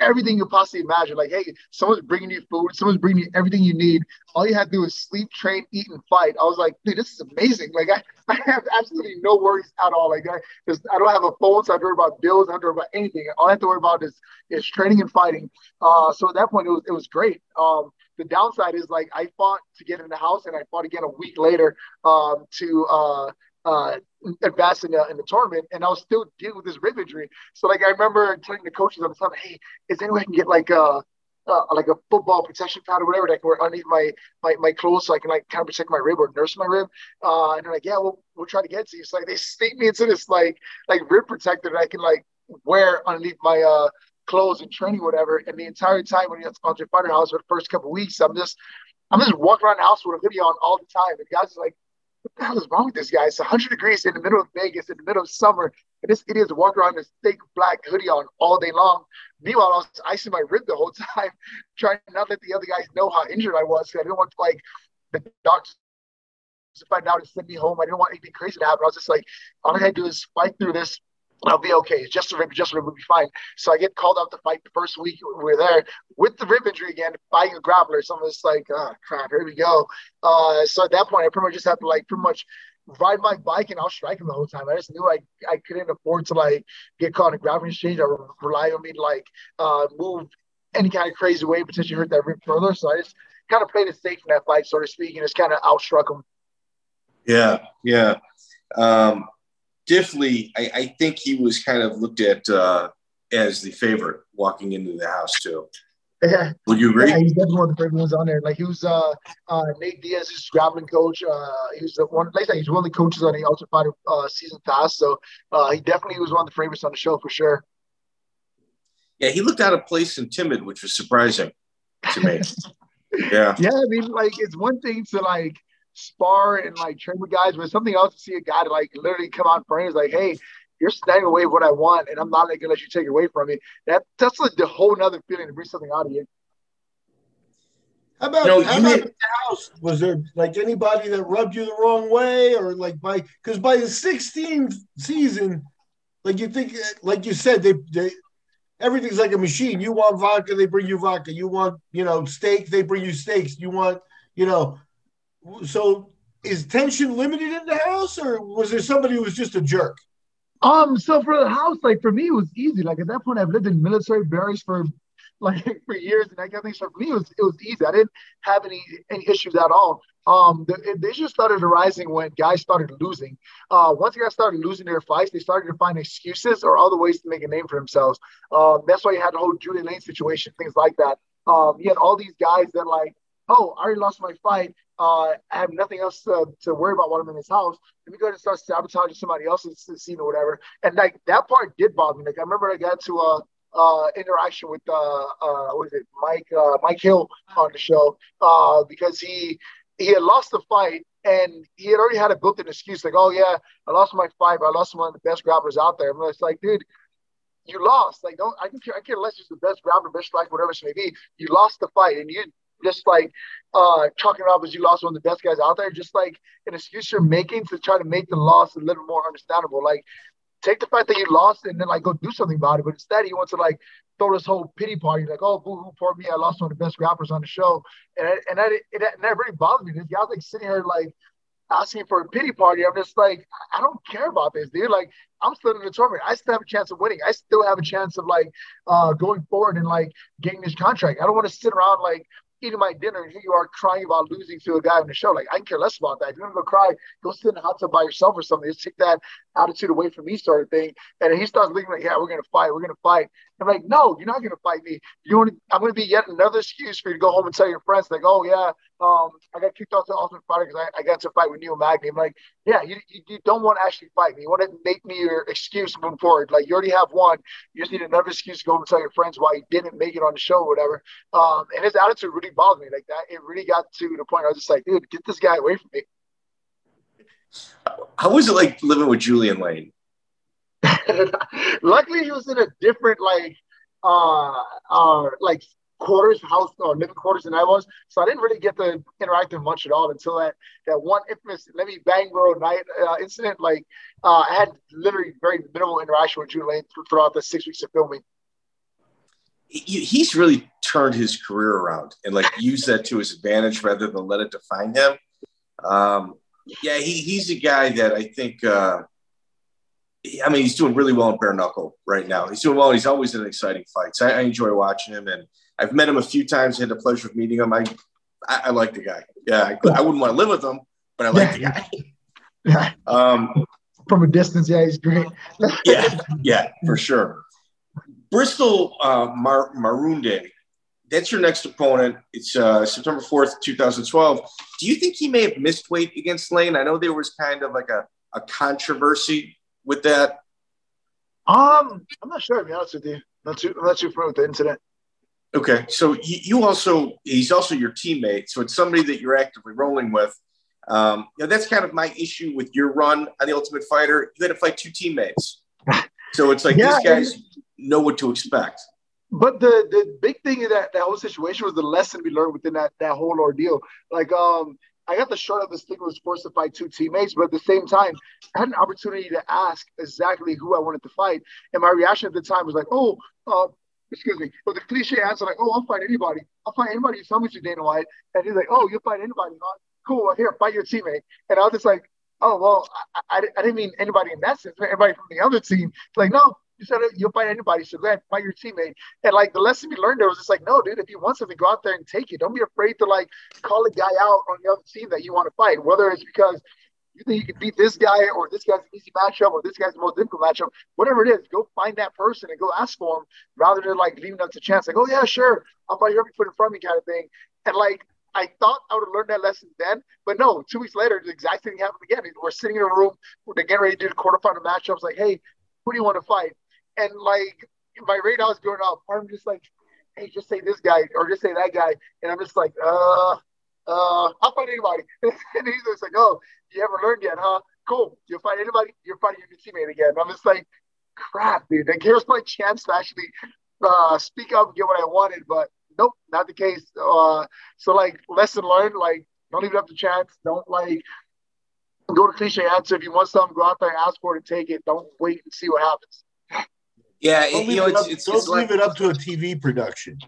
everything you possibly imagine. Like, hey, someone's bringing you food, someone's bringing you everything you need. All you have to do is sleep, train, eat, and fight. I was like, dude, this is amazing. Like, I, *laughs* I have absolutely no worries at all. Like, I, I don't have a phone, so I don't worry about bills, I don't worry about anything. All I have to worry about is is training and fighting. Uh, so at that point, it was it was great. Um, the downside is like I fought to get in the house, and I fought again a week later um, to uh, uh, advanced in the, in the tournament, and I was still dealing with this rib injury. So like I remember telling the coaches at the time, "Hey, is there any way I can get like a uh, like a football protection pad or whatever that I can wear underneath my, my my clothes so I can like kind of protect my rib or nurse my rib?" Uh, and they're like, "Yeah, we'll we'll try to get to you." So like they sneak me into this like like rib protector that I can like wear underneath my uh clothes and training whatever. And the entire time when you're the Fighter House for the first couple weeks, I'm just I'm just walking around the house with a hoodie on all the time. And guys are like, the hell is wrong with this guy? It's 100 degrees in the middle of Vegas, in the middle of summer, and this idiot's walking around in a thick black hoodie on all day long. Meanwhile, I was icing my rib the whole *laughs* time, trying not to let the other guys know how injured I was. I didn't want like the doctors to find out and send me home. I didn't want anything crazy to happen. I was just like, all I to do is fight through this I'll be okay. It's just a rib, just a rib will be fine. So I get called out to fight the first week we are there with the rib injury again, fighting a grappler. So I'm just like, oh crap, here we go. Uh, so at that point, I pretty much just have to like pretty much ride my bike and I'll strike him the whole time. I just knew I, I couldn't afford to like get caught in a grappling exchange or rely on me to like uh, move any kind of crazy way, potentially hurt that rib further. So I just kind of played it safe in that fight, so to speak, and just kind of outstruck him. Yeah, yeah. Um, Diffley, I, I, think he was kind of looked at uh, as the favorite walking into the house too. Yeah. *laughs* Would you agree? Yeah, he's definitely one of the favorite ones on there. Like he was uh, uh, Nate Diaz's grappling coach. Uh, he was the one. Like I said, he's one of the coaches on the Ultimate Fighter uh, season pass. So uh, he definitely was one of the favorites on the show for sure. Yeah, he looked out of place and timid, which was surprising to me. *laughs* yeah. Yeah, I mean, like it's one thing to like spar and like train with guys, but something else to see a guy to like literally come out frame is like, hey, you're standing away what I want, and I'm not like, gonna let you take it away from me. That that's like the whole nother feeling to bring something out of you. How about, no, how about the house? Was there like anybody that rubbed you the wrong way, or like by because by the 16th season, like you think, like you said, they they everything's like a machine. You want vodka, they bring you vodka. You want you know steak, they bring you steaks. You want you know so is tension limited in the house, or was there somebody who was just a jerk? Um, so for the house, like for me, it was easy. Like at that point, I've lived in military barracks for *laughs* like for years and that kind of thing. So for me, it was it was easy. I didn't have any any issues at all. Um, the, the started arising when guys started losing. Uh, once guys started losing their fights, they started to find excuses or other ways to make a name for themselves. Um, that's why you had the whole Julian Lane situation, things like that. Um, you had all these guys that like, oh, I already lost my fight. Uh, I have nothing else to, to worry about while I'm in his house. Let me go and start sabotaging somebody else's scene or whatever. And like that part did bother me. Like I remember I got to a uh, interaction with uh, uh, what is it, Mike uh, Mike Hill on the show uh, because he he had lost the fight and he had already had a built-in excuse like, oh yeah, I lost my fight, but I lost one of the best grapplers out there. I'm just like, dude, you lost. Like, don't I can care, I care less who's the best grappler, best strike, whatever it may be. You lost the fight, and you just like uh chalking it up as you lost one of the best guys out there, just like an excuse you're making to try to make the loss a little more understandable. Like, take the fact that you lost and then like go do something about it. But instead, he wants to like throw this whole pity party, like, oh, boo hoo, poor me, I lost one of the best rappers on the show, and I, and that it, that really bothered me. This guy was like sitting here like asking for a pity party. I'm just like, I don't care about this, dude. Like, I'm still in the tournament. I still have a chance of winning. I still have a chance of like uh, going forward and like getting this contract. I don't want to sit around like eating my dinner and here you are crying about losing to a guy on the show. Like, I care less about that. If you want to go cry, go sit in the hot tub by yourself or something. Just take that attitude away from me, sort of thing. And he starts looking like, yeah, we're to fight. We're to fight. I'm like, no, you're not going to fight me. You want I'm going to be yet another excuse for you to go home and tell your friends, like, oh, yeah, um, I got kicked off the Ultimate Fighter because I, I, got to fight with Neil Magny. I'm like, yeah, you, you, you, don't want to actually fight me. You want to make me your excuse moving forward. Like, you already have one. You just need another excuse to go home and tell your friends why you didn't make it on the show or whatever. Um, and his attitude really bothered me like that. It really got to the point I was just like, dude, get this guy away from me. How was it like living with Julian Lane? *laughs* Luckily, he was in a different like uh uh like quarters house or living quarters than I was, so I didn't really get to interact with much at all until that that one infamous let me bang bro night uh, incident. Like uh, I had literally very minimal interaction with Julian Lane throughout the six weeks of filming. He's really turned his career around and like *laughs* used that to his advantage rather than let it define him. Um, yeah, he, he's a guy that I think. Uh, I mean, he's doing really well in bare knuckle right now. He's doing well. He's always in exciting fights. I, I, enjoy watching him, and I've met him a few times. Had the pleasure of meeting him. I, I, I like the guy. Yeah, I, I, wouldn't want to live with him, but I like yeah. the guy. Yeah. Um, From a distance, yeah, he's great. yeah, yeah, for sure. Bristol uh, Mar- Marunde, that's your next opponent. It's uh, September 4th, 2012. Do you think he may have missed weight against Lane? I know there was kind of like a, a controversy with that? Um, I'm not sure. To be honest with you, not too, I'm not too familiar with the incident. Okay, so you also he's also your teammate, so it's somebody that you're actively rolling with. Um, you know, that's kind of my issue with your run on the Ultimate Fighter. You had to fight two teammates, *laughs* so it's like yeah, these guys know what to expect. But the the big thing in that that whole situation was the lesson we learned within that that whole ordeal. Like um, I got the short of the stick was forced to fight two teammates, but at the same time, I had an opportunity to ask exactly who I wanted to fight. And my reaction at the time was like, oh, uh, excuse me, but the cliche answer like, oh, I'll fight anybody. I'll fight anybody you tell me to, Dana White. And he's like, oh, you'll fight anybody. Cool, well, here, fight your teammate. And I was just like, oh, well, I, I, I didn't mean anybody in that sense, but anybody from the other team. like, no, you said you'll fight anybody, so go ahead, and fight your teammate. And like the lesson we learned there was just like, no, dude, if you want something, go out there and take it. Don't be afraid to like call a guy out on the other team that you want to fight, whether it's because you think you can beat this guy or this guy's an easy matchup or this guy's the most difficult matchup, whatever it is, go find that person and go ask for him rather than like leaving up to chance, like, oh yeah, sure, I'll fight whoever you put in front of me kind of thing. And like I thought I would have learned that lesson then, but no, two weeks later, the exact thing happened again. We're sitting in a room, we're getting ready to do the quarterfinal matchups, like, hey, who do you want to fight? And like my radar was going off. I'm just like, hey, just say this guy or just say that guy, and I'm just like, uh, uh, I'll fight anybody. *laughs* and he's just like, oh, you haven't learned yet, huh? Cool. You'll fight anybody. You're fighting your teammate again. And I'm just like, crap, dude. Like here's my chance to actually uh, speak up and get what I wanted, but nope, not the case. Uh, so like, lesson learned. Like, don't leave it up to chance. Don't like go to cliche answer. If you want something, go out there and ask for it and take it. Don't wait and see what happens. Yeah, it, you know, it it's, up, it's, don't it's leave like, it up to a TV production.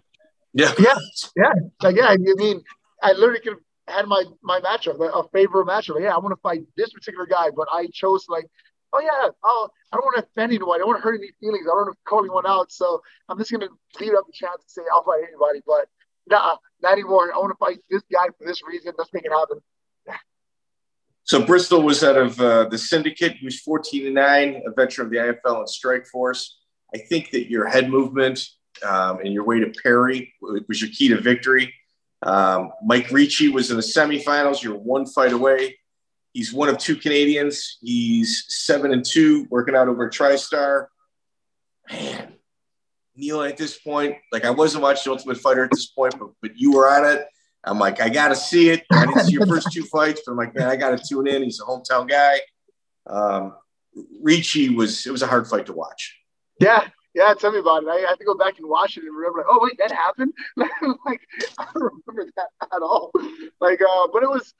Yeah, *laughs* yeah, yeah. Like, yeah, I mean, I literally could have had my my matchup, a favorite matchup. Like, yeah, I want to fight this particular guy, but I chose like oh yeah, oh, I don't want to offend anyone. I don't want to hurt any feelings. I don't want to call anyone out. So I'm just gonna leave up the chance to say I'll fight anybody. But nah, not anymore. I want to fight this guy for this reason. Let's make it happen. So Bristol was out of uh, the syndicate. He was 14 and nine, a veteran of the IFL and Strikeforce. I think that your head movement um, and your way to parry was your key to victory. Um, Mike Ricci was in the semifinals. You're one fight away. He's one of two Canadians. He's seven and two, working out over TriStar. Man, Neil, at this point, like I wasn't watching Ultimate Fighter at this point, but but you were on it. I'm like, I gotta see it. I didn't see your first two fights, but I'm like, man, I gotta tune in. He's a hometown guy. Um, Ricci was it was a hard fight to watch. Yeah, yeah, tell me about it. I have to go back and watch it and remember, like, oh wait, that happened. *laughs* like I don't remember that at all. Like, uh, but it was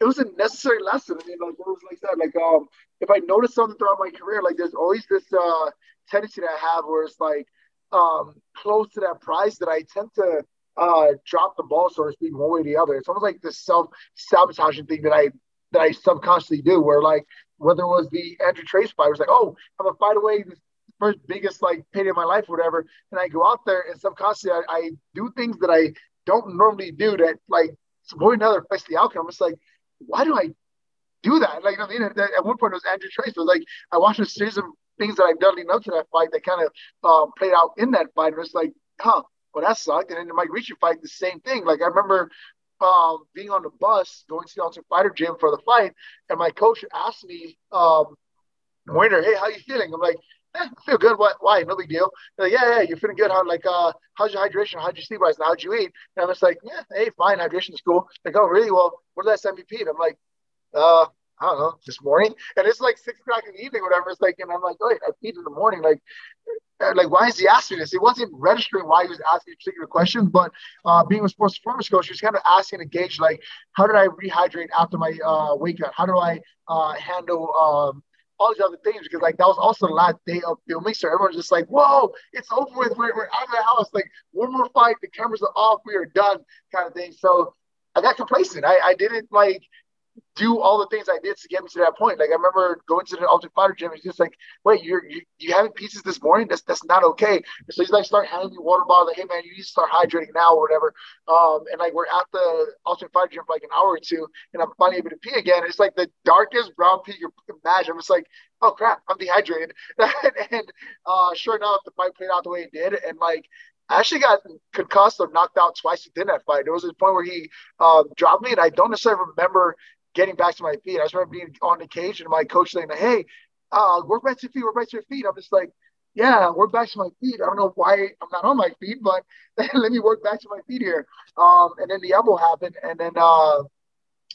it was a necessary lesson. I mean, like it was like that. Like, um, if I notice something throughout my career, like there's always this uh tendency that I have where it's like um close to that prize that I tend to uh drop the ball, so to speak, one way or the other. It's almost like this self sabotaging thing that I that I subconsciously do, where like whether it was the Andrew Trace fight, it was like, oh, I'm a fight away, this first biggest like payday of my life, whatever. And I go out there and subconsciously I, I do things that I don't normally do that like one another affects the outcome. It's like, why do I do that? Like, I mean, at, one point it was Andrew Trace, but like I watched a series of things that I've done leading up to that fight that kind of um, played out in that fight. And it's like, huh, well, that sucked. And then the Mike Ricci fight, the same thing. Like, I remember um, being on the bus going to the Ultimate Fighter gym for the fight, and my coach asked me, um, Winter, hey, how you feeling? I'm like, eh, *laughs* feel good. What? Why? No big deal. Like, yeah, yeah, you're feeling good. How like, uh, how's your hydration? How'd you sleep last night? How'd you eat? And I'm just like, yeah, hey, fine. Hydration's cool. Like, oh, really? Well, what last you peed? I'm like, uh, I don't know, this morning. And it's like six o'clock in the evening, whatever. It's like, and I'm like, wait, I peed in the morning. Like, uh, like, why is he asking this? He wasn't registering why he was asking particular questions, but uh, being a sports performance coach, he was kind of asking to gauge, like, how did I rehydrate after my uh, weight cut? How do I uh, handle um, all these other things? Because, like, that was also the last day of filming. So everyone's just like, whoa, it's over with. We're, we're out of the house. Like, one more fight, the cameras are off, we are done, kind of thing. So I got complacent. I, I didn't, like, do all the things I did to get me to that point. Like I remember going to the Ultimate Fighter gym. It's just like, wait, you're you, you having pizzas this morning? That's that's not okay. And so he's like, start handing me water bottles. Like, hey man, you need to start hydrating now or whatever. Um, and like we're at the Ultimate Fighter gym for like an hour or two, and I'm finally able to pee again. It's like the darkest brown pee you can imagine. I'm just like, oh crap, I'm dehydrated. *laughs* and uh, sure enough, the fight played out the way it did, and like I actually got concussed or knocked out twice within that fight. There was a point where he uh, dropped me, and I don't necessarily remember getting back to my feet. I just remember being on the cage and my coach saying, "Hey, uh, work back to your feet, work back to your feet." I'm just like, "Yeah, work back to my feet." I don't know why I'm not on my feet, but *laughs* let me work back to my feet here. Um, and then the elbow happened, and then uh,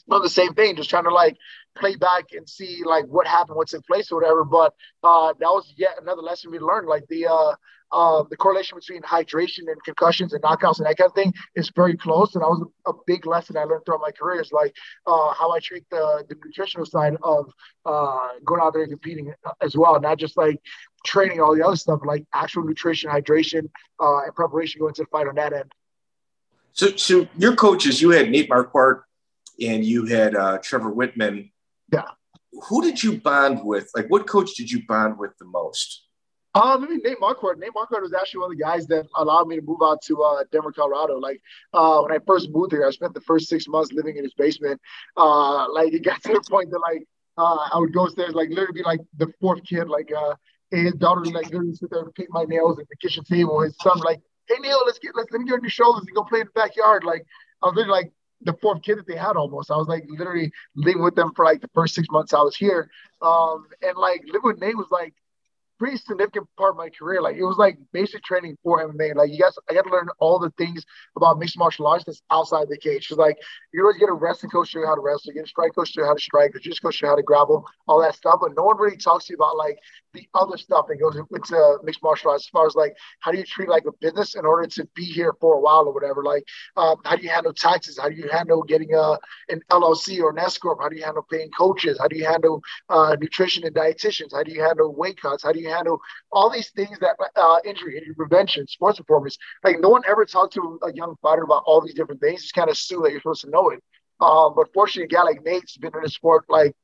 well, the same thing, just trying to like play back and see like what happened, what's in place or whatever. But uh, that was yet another lesson we learned. Like the uh, uh, the correlation between hydration and concussions and knockouts and that kind of thing is very close. And that was a, a big lesson I learned throughout my career is like uh, how I treat the, the nutritional side of uh, going out there and competing as well, not just like training all the other stuff, like actual nutrition, hydration, uh, and preparation going to the fight on that end. So, so your coaches, you had Nate Marquardt and you had uh, Trevor Wittman. Yeah. Who did you bond with? Like, what coach did you bond with the most? Um, I mean, Nate Marquardt. Nate Marquardt was actually one of the guys that allowed me to move out to uh, Denver, Colorado. Like uh, when I first moved here, I spent the first six months living in his basement. Uh, like it got to the point that like uh, I would go upstairs, like literally be like the fourth kid. Like uh, his daughter would like literally sit there and paint my nails at the kitchen table. His son like, hey Neil, let's get let's let me get on your shoulders and go play in the backyard. Like I was literally like the fourth kid that they had almost. I was like literally living with them for like the first six months I was here. Um, and like living with Nate was like pretty significant part of my career. Like it was like basic training for MMA. Like you guys, I got to learn all the things about mixed martial arts that's outside the cage. Cause like you always get a wrestling coach show you how to wrestle, you get a strike coach show you how to strike, a jiu coach show you how to grapple, all that stuff. But no one really talks to you about like the other stuff that goes into mixed martial arts as far as like how do you treat like a business in order to be here for a while or whatever. Like um, how do you handle taxes? How do you handle getting a an LLC or an S corp? How do you handle paying coaches? How do you handle uh, nutrition and dietitians? How do you handle weight cuts? How do you handle all these things that uh, injury, injury prevention, sports performance. Like no one ever talked to a young fighter about all these different things. Just kind of assume that you're supposed to know it. Um, but fortunately, a guy like Nate's been in the sport like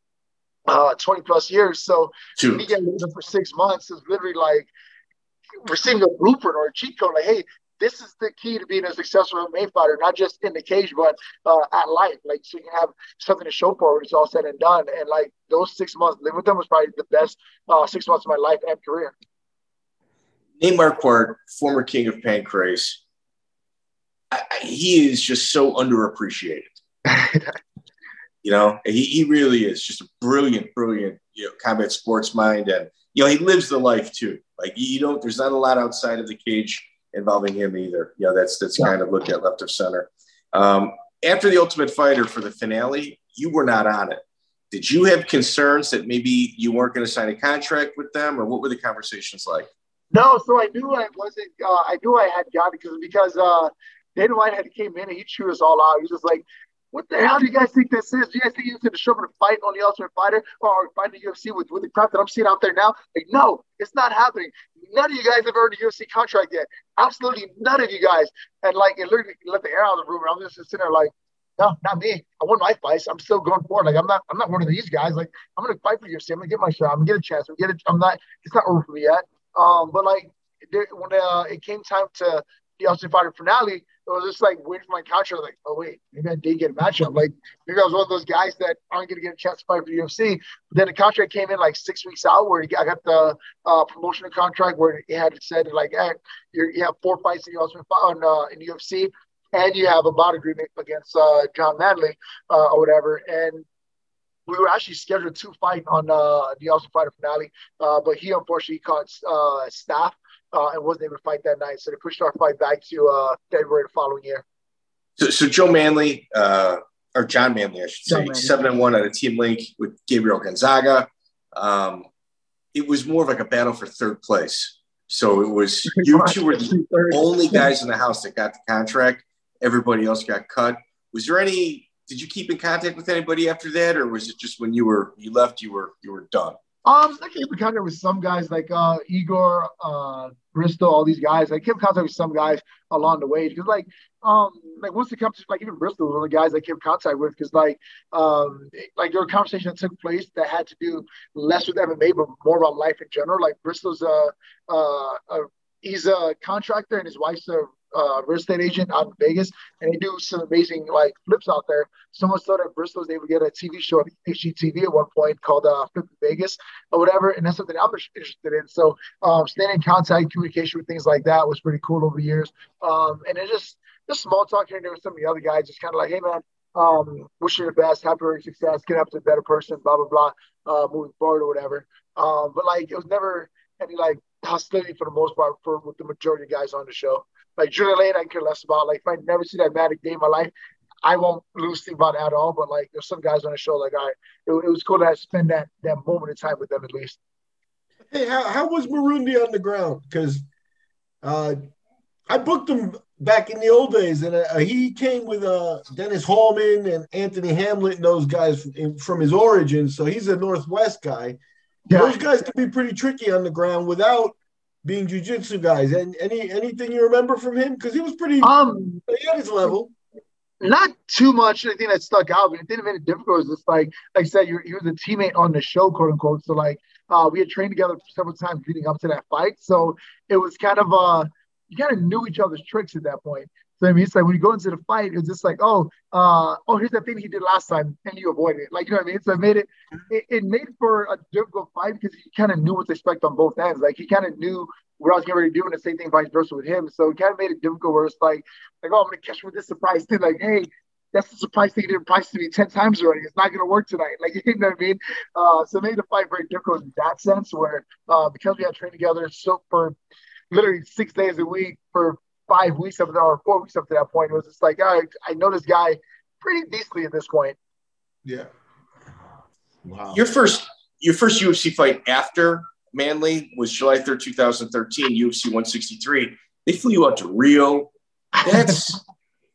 uh, 20 plus years. So me getting for six months is literally like receiving a blueprint or a cheat code. Like, hey, this is the key to being a successful MMA fighter, not just in the cage, but uh, at life. Like, so you can have something to show for when it's all said and done. And like those six months living with them was probably the best uh, six months of my life and career. Nate Marquardt, former king of Pancrase, I, I, he is just so underappreciated. *laughs* you know, he, he really is just a brilliant, brilliant, you know, combat sports mind. And, you know, he lives the life too. Like, you don't, there's not a lot outside of the cage involving him either. You know, that's, that's yeah. kind of looked at left of center. Um, after the Ultimate Fighter for the finale, you were not on it. Did you have concerns that maybe you weren't going to sign a contract with them, or what were the conversations like? No, so I knew I wasn't. Uh, I knew I had got it because because uh, Dana White had came in and he chewed us all out. He was just like, "What the hell do you guys think this is? Do you guys think you're going to show up to fight on the Ultimate Fighter or fight the UFC with with the crap that I'm seeing out there now? Like, no, it's not happening. None of you guys have earned a UFC contract yet. Absolutely none of you guys. And like, it literally let the air out of the room. And I'm just sitting there like, no, not me. I won my fights. I'm still going forward. Like I'm not. I'm not one of these guys. Like I'm gonna fight for UFC. I'm gonna get my shot. I'm gonna get a chance. I'm gonna get it. I'm not. It's not over for me yet. Um, but like when uh, it came time to the Ultimate Fighter finale, it was just like waiting for my couch. I was like, oh wait, maybe I did get a matchup. Like maybe I was one of those guys that aren't gonna get a chance to fight for the UFC. But then the contract came in like six weeks out, where I got the uh, promotional contract where it had said like, hey, you have four fights in the Ultimate on uh, in the UFC and you have a bout agreement against uh, Jon Manley uh, or whatever. And we were actually scheduled to fight on uh, the Ultimate Fighter finale, uh, but he unfortunately caught uh, staph uh, and wasn't able to fight that night. So they pushed our fight back to February the following year. So, so Joe Manley, or Jon Manley, I should say, Manley. seven and one at a team link with Gabriel Gonzaga. Um, it was more of like a battle for third place. So it was *laughs* you two were the *laughs* only guys in the house that got the contract everybody else got cut. Was there any? Did you keep in contact with anybody after that, or was it just when you were you left, you were you were done? Um, I kept in contact with some guys like uh, Igor, uh, Bristol, all these guys. I kept in contact with some guys along the way because, like, um, like once comes to like even Bristol was one of the guys I kept contact with because, like, um, like there were conversations that took place that had to do less with MMA but more about life in general. Like Bristol's a, uh, a he's a contractor and his wife's a uh, real estate agent out in Vegas, and they do some amazing like flips out there. Someone so that Bristol was able to get a TV show on HGTV at one point called uh, Flip Vegas or whatever, and that's something I'm interested in. So um, staying in contact, communication with things like that was pretty cool over the years. Um, and it just just small talk here and there with some of the other guys, just kind of like, hey man, um, wish you the best, happy success, get up to a better person, blah blah blah, uh, moving forward or whatever. Um, but like it was never any like hostility for the most part for with the majority of guys on the show. Like Julian Lane, I care less about. Like if I never see that Matic day in my life, I won't lose sleep about it at all. But like there's some guys on the show, like I, it, it was cool to spend that that moment of time with them at least. Hey, how, how was Marunde on the ground? Because uh, I booked him back in the old days, and uh, he came with uh, Dennis Hallman and Anthony Hamlet and those guys from, from his origins. So he's a Northwest guy. Yeah. Those guys can be pretty tricky on the ground without being jujitsu guys. And any anything you remember from him? Because he was pretty um he his level. Not too much. I think that stuck out, but it didn't make it difficult. It was just like, like I said, you he was a teammate on the show, quote unquote. So like, uh, we had trained together several times leading up to that fight. So it was kind of uh, you kind of knew each other's tricks at that point. So I mean, it's like when you go into the fight, it's just like, oh, uh, oh, here's that thing he did last time, and you avoid it. Like you know what I mean? So it made it, it, it made for a difficult fight because he kind of knew what to expect on both ends. Like he kind of knew what I was getting ready to do, and the same thing vice versa with him. So it kind of made it difficult where it's like, like, oh, I'm gonna catch with this surprise thing. Like, hey, that's the surprise thing he didn't price to me 10 times already. It's not going to work tonight. *laughs* Like, you know what I mean? Uh, so it made the fight very difficult in that sense, where uh, because we had trained together so for literally six days a week for five weeks up to or four weeks up to that point. It was just like, all right, I know this guy pretty decently at this point. Yeah. Wow. Your first your first UFC fight after Manley was July 3rd, 2013, UFC 163. They flew you out to Rio. That's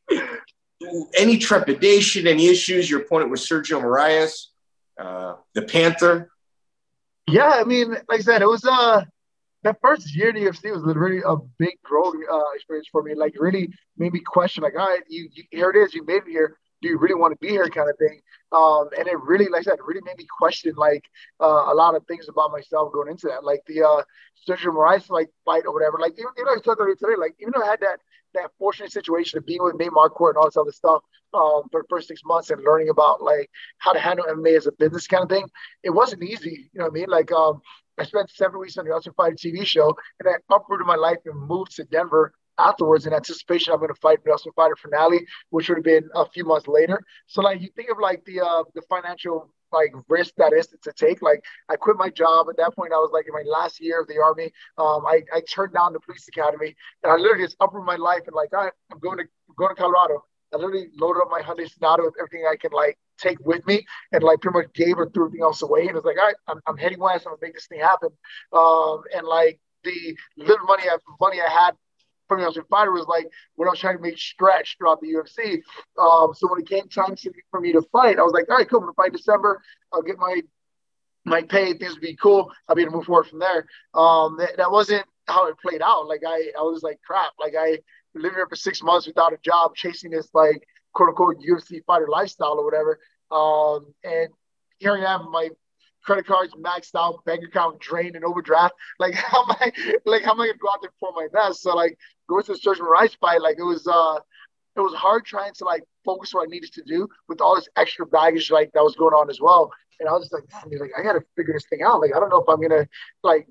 *laughs* any trepidation, any issues? Your opponent was Sergio Moraes, uh, the Panther. Yeah, I mean, like I said, it was uh that first year in the UFC was really a big growing uh, experience for me. Like really made me question, like, all right, you, you here it is, you made it here. do you really want to be here kind of thing. Um, and it really, like I said, really made me question like uh, a lot of things about myself going into that, like the uh, Sergio Moraes like fight or whatever. Like even, even I said today, like even though I had that that fortunate situation of being with Nate Marquardt and all this other stuff um, for the first six months and learning about like how to handle MMA as a business kind of thing, it wasn't easy. You know what I mean? Like um, I spent seven weeks on the Ultimate Fighter TV show, and I uprooted my life and moved to Denver afterwards in anticipation I'm going to fight the Ultimate Fighter finale, which would have been a few months later. So like you think of like the uh, the financial like risk that is to take. Like I quit my job at that point. I was like in my last year of the army. Um, I, I turned down the police academy, and I literally just uprooted my life and like, all right, I'm going to going to Colorado. I literally loaded up my Hyundai Sonata with everything I can like take with me, and like pretty much gave or threw everything else away. And it was like, all right, I'm, I'm heading west. I'm gonna make this thing happen. Um, and like the little money I money I had Ultimate Fighter was like when I was trying to make stretch throughout the UFC. Um, so when it came time for me to fight, I was like, all right, cool, I'm gonna fight December. I'll get my my pay, things would be cool. I'll be able to move forward from there. Um, that, that wasn't how it played out. Like I, I was like, crap. Like I lived here for six months without a job, chasing this like quote unquote UFC fighter lifestyle or whatever. Um, and here I am, my credit cards maxed out, bank account drained and overdraft. *laughs* Like how am I like how am I gonna go out there for my best? So like going to the Sergio Moraes fight, like it was uh it was hard trying to like focus what I needed to do with all this extra baggage like that was going on as well. And I was just like, man, like I gotta figure this thing out. Like I don't know if I'm gonna like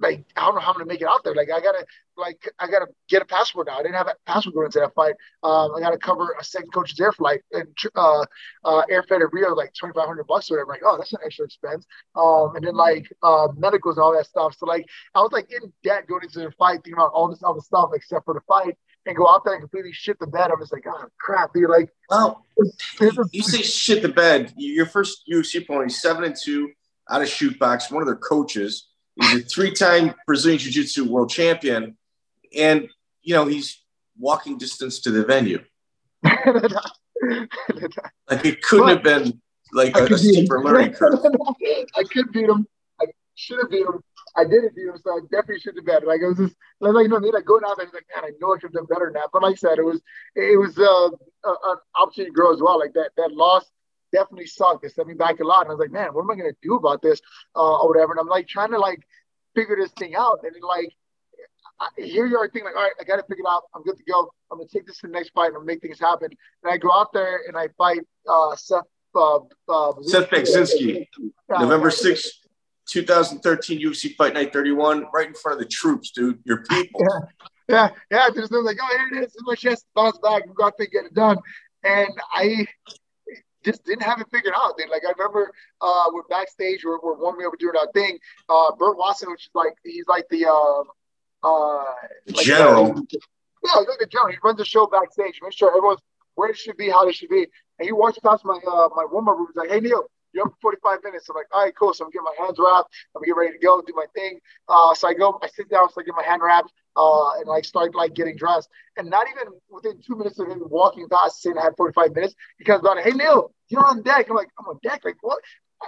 like I don't know how I'm gonna make it out there. Like I gotta like I gotta get a passport now. I didn't have a passport going into that fight. Um, I gotta cover a second coach's air flight and uh, uh, airfare to Rio like twenty five hundred bucks or whatever. Like oh that's an extra expense. Um, and then like uh, medicals and all that stuff. So like I was like in debt going into the fight, thinking about all this other stuff except for the fight. And go out there and completely shit the bed. I'm just like, oh crap, dude. Like, well, you say shit the bed. Your first UFC opponent, seven and two out of Chute Boxe. One of their coaches He's a three-time Brazilian Jiu-Jitsu world champion, and you know he's walking distance to the venue. *laughs* like it couldn't but, have been like a, a steeper learning curve. I could beat him. I should have beat him. I didn't beat him, so I definitely should have been. Like it was just like you know, I mean, like going out there, like man, I know I could have done better than that. But like I said, it was it was uh, an opportunity to grow as well. Like that that loss definitely sucked. It set me back a lot. And I was like, man, what am I gonna do about this uh, or whatever? And I'm like trying to like figure this thing out. And like I, here you are thinking like, all right, I got to figure it out. I'm good to go. I'm gonna take this to the next fight and make things happen. And I go out there and I fight uh, Seth. Uh, uh, Seth Baczynski, November 6th, 2013 UFC Fight Night 31, right in front of the troops, dude. Your people. *laughs* Yeah, yeah. yeah. no like, oh, here it is. My chest bounce back. We got to get it done. And I just didn't have it figured out. Dude. Like I remember uh, we're backstage, we're, we're warming up, doing our thing. Uh, Burt Watson, which is like he's like the uh, uh, like, general. Uh, yeah, he's like the general. He runs the show backstage, make sure everyone's where it should be, how it should be. And he walks past my uh, my warm up room. He's like, "Hey Neil, you're for 45 minutes." I'm like, "All right, cool." So I'm getting my hands wrapped. I'm getting ready to go do my thing. Uh, so I go, I sit down, so I get my hand wrapped uh, and like start like getting dressed. And not even within two minutes of him walking past, saying I had 45 minutes, he comes down, hey Neil, you're on deck. I'm like, I'm on deck. Like what?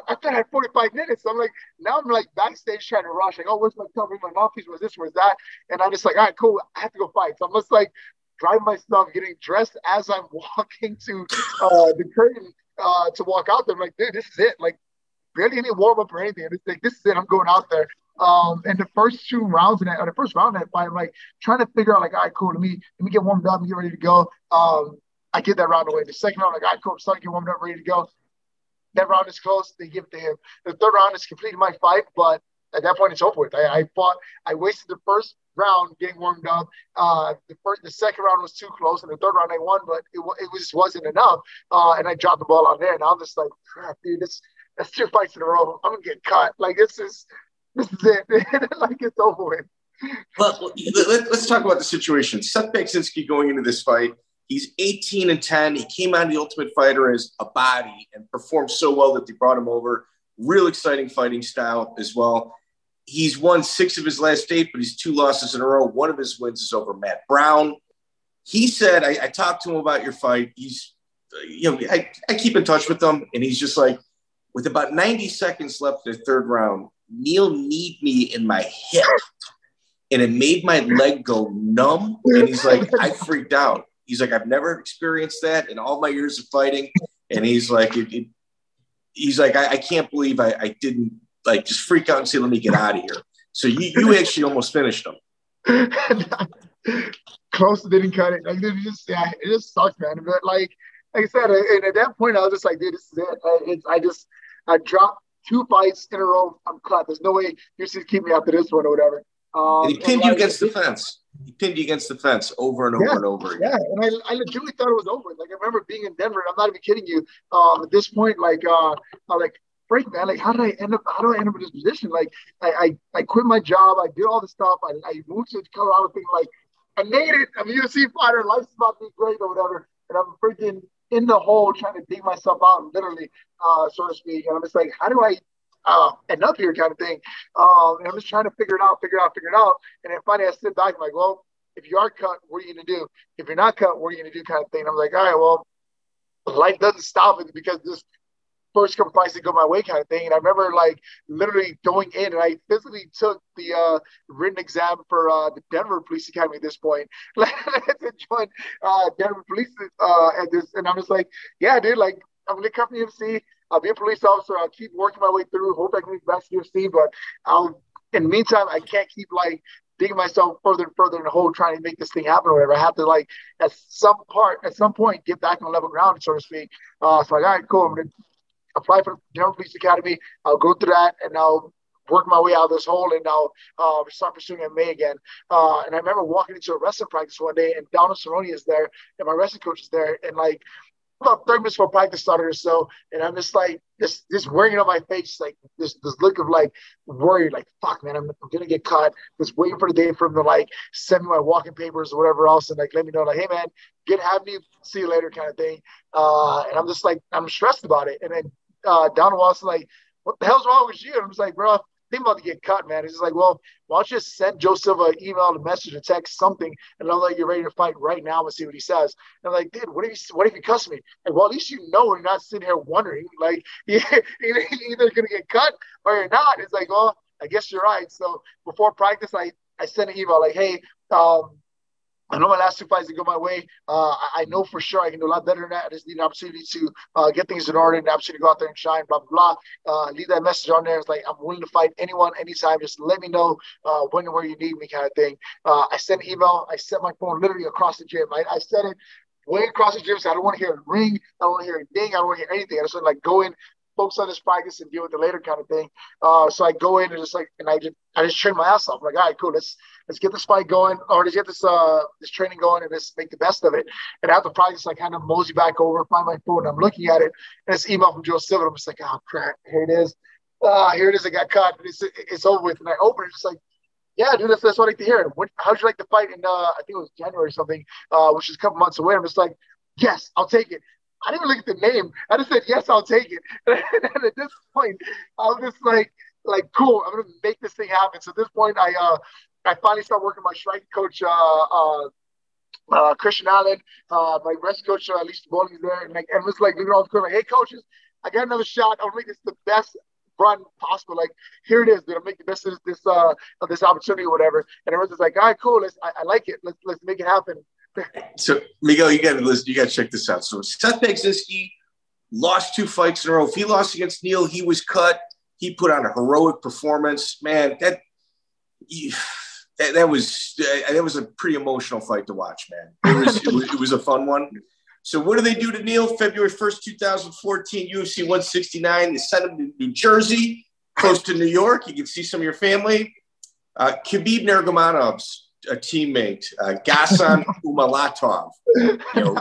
I thought I had 45 minutes. So I'm like, now I'm like backstage trying to rush. Like, oh, where's my cover? My mouthpiece? Was this? Where's that? And I'm just like, all right, cool. I have to go fight. So I'm just like driving myself, getting dressed as I'm *laughs* walking to uh, the curtain uh, to walk out there. I'm like, dude, this is it. Like, barely any warm up or anything. It's like, this is it. I'm going out there. Um, and the first two rounds in that, or the first round of that fight, I'm like trying to figure out, like, all right, cool, let me let me get warmed up and get ready to go. Um, I get that round away. The second round, like, all right, cool, I'm starting to get warmed up, ready to go. That round is close. They give it to him. The third round is completing my fight, but at that point, it's over with. I, I fought. I wasted the first round getting warmed up. Uh, the first, the second round was too close, and the third round I won, but it, it just wasn't enough. Uh, and I dropped the ball on there, and I'm just like, crap, dude, this that's two fights in a row. I'm gonna get cut. Like this is this is it. *laughs* like it's over with. But let, us talk about the situation. Seth Baczynski going into this fight, he's 18 and 10. He came out of the Ultimate Fighter as a body and performed so well that they brought him over. Real exciting fighting style as well. He's won six of his last eight, but he's two losses in a row. One of his wins is over Matt Brown. He said, I, I talked to him about your fight. He's, you know, I, I keep in touch with him, and he's just like, with about 90 seconds left in the third round, Neil kneed me in my hip and it made my leg go numb. And he's like, I freaked out. He's like, I've never experienced that in all my years of fighting. And he's like, it, it, he's like, I, I can't believe I, I, didn't like just freak out and say, let me get out of here. So you, you *laughs* actually almost finished them. *laughs* Close didn't cut it. Like, it just, yeah, it just sucks, man. But like, like I said, and at that point, I was just like, dude, this is it. I, it's, I just, I dropped two fights in a row. I'm cut. There's no way you're just keep me after this one or whatever. Um, and he pinned and you like, against the fence. He pinned you against the fence over and over yeah, and over again. Yeah, and I, I legitimately thought it was over. Like I remember being in Denver. I'm not even kidding you. Um, at this point, like, uh, I'm like, freak, man. Like, how did I end up? How do I end up in this position? Like, I, I, I quit my job. I did all this stuff. I, I moved to Colorado, thinking like, I made it. I'm a UFC fighter. Life's about to be great or whatever. And I'm freaking in the hole trying to dig myself out, literally, uh, so to speak. And I'm just like, how do I uh, end up here kind of thing. Um, and I'm just trying to figure it out, figure it out, figure it out. And then finally I sit back, I'm like, well, if you are cut, what are you to do? If you're not cut, what are you to do kind of thing? And I'm like, all right, well, life doesn't stop it because this first fights to go my way kind of thing. And I remember like literally going in and I physically took the uh, written exam for uh, the Denver Police Academy at this point. *laughs* Like to join uh, Denver Police uh, at this. And I'm just like, yeah, dude, like I'm to come to UFC. I'll be a police officer. I'll keep working my way through. Hope I can get back to UFC, but I'll. In the meantime, I can't keep like digging myself further and further in the hole trying to make this thing happen or whatever. I have to like at some part, at some point, get back on level ground, so to speak. Uh, so like, all right, cool. I'm gonna apply for Denver Police Academy. I'll go through that and I'll work my way out of this hole and I'll uh, start pursuing MMA again. Uh, and I remember walking into a wrestling practice one day and Donald Cerrone is there and my wrestling coach is there and like about 30 minutes before practice started or so, and I'm just like, just just worrying on my face, like this this look of like worried, like fuck, man, I'm, I'm gonna get caught. Just waiting for the day for him to like send me my walking papers or whatever else, and like let me know, like, hey man, get have me, see you later, kind of thing. Uh, and I'm just like, I'm stressed about it. And then uh, Donald was like, what the hell's wrong with you? And I'm just like, bro, think about to get cut, man. He's like, well, why don't you just send Silva an email, a message, a text, something, and I'll let you're ready to fight right now and see what he says. And I'm like, dude, what if you what if you cuss me? And well, at least you know you're not sitting here wondering, like, *laughs* you're either gonna get cut or you're not. It's like, well, I guess you're right. So before practice, I I sent an email like, hey, um, I know my last two fights didn't go my way. Uh, I, know for sure I can do a lot better than that. I just need an opportunity to uh, get things in order and an opportunity to go out there and shine, blah, blah, blah. Uh, leave that message on there. It's like, I'm willing to fight anyone, anytime. Just let me know uh, when and where you need me kind of thing. Uh, I sent an email. I set my phone literally across the gym. I, I set it way across the gym. So I don't want to hear a ring. I don't want to hear a ding. I don't want to hear anything. I just want to like go in, focus on this practice and deal with it later kind of thing. Uh, so I go in and just like, and I just, I just train my ass off. I'm like, all right, cool. Let's, let's get this fight going or let's get this, uh, this training going and let's make the best of it. And after practice, I kind of mosey back over, find my phone. I'm looking at it and it's email from Joe Silva. I'm just like, oh crap, here it is. Ah, here it is. I got caught. It's, it's over with. And I open it, just like, yeah, dude, that's, that's what I like to hear. What, how'd you like to fight in, uh, I think it was January or something, uh, which is a couple months away. I'm just like, yes, I'll take it. I didn't even look at the name. I just said, yes, I'll take it. *laughs* and at this point, I was just like, like, cool, I'm gonna make this thing happen. So at this point, I uh I finally start working with my strike coach uh uh uh, Christian Allen, uh, my rest coach, uh, Lisa Bowling is there, and like, was like, looking all the like, hey, coaches, I got another shot. I'll make this the best run possible. Like, here it is, dude. I'm making the best of this, uh, of this opportunity or whatever. And everyone's just like, all right, cool. Let's, I, I like it. Let's, let's make it happen so Miguel, you got to listen. You got to check this out. So Seth Baczynski lost two fights in a row. If he lost against Neil, he was cut. He put on a heroic performance. Man, that that, that was that was a pretty emotional fight to watch. Man, it was, it was, it was a fun one. So what do they do to Neil? February first, two thousand fourteen, UFC one sixty nine. They sent him to New Jersey, close to New York. You can see some of your family. Uh, Khabib Nurmagomedov's a teammate, uh, Gasan *laughs* Umalatov, you know,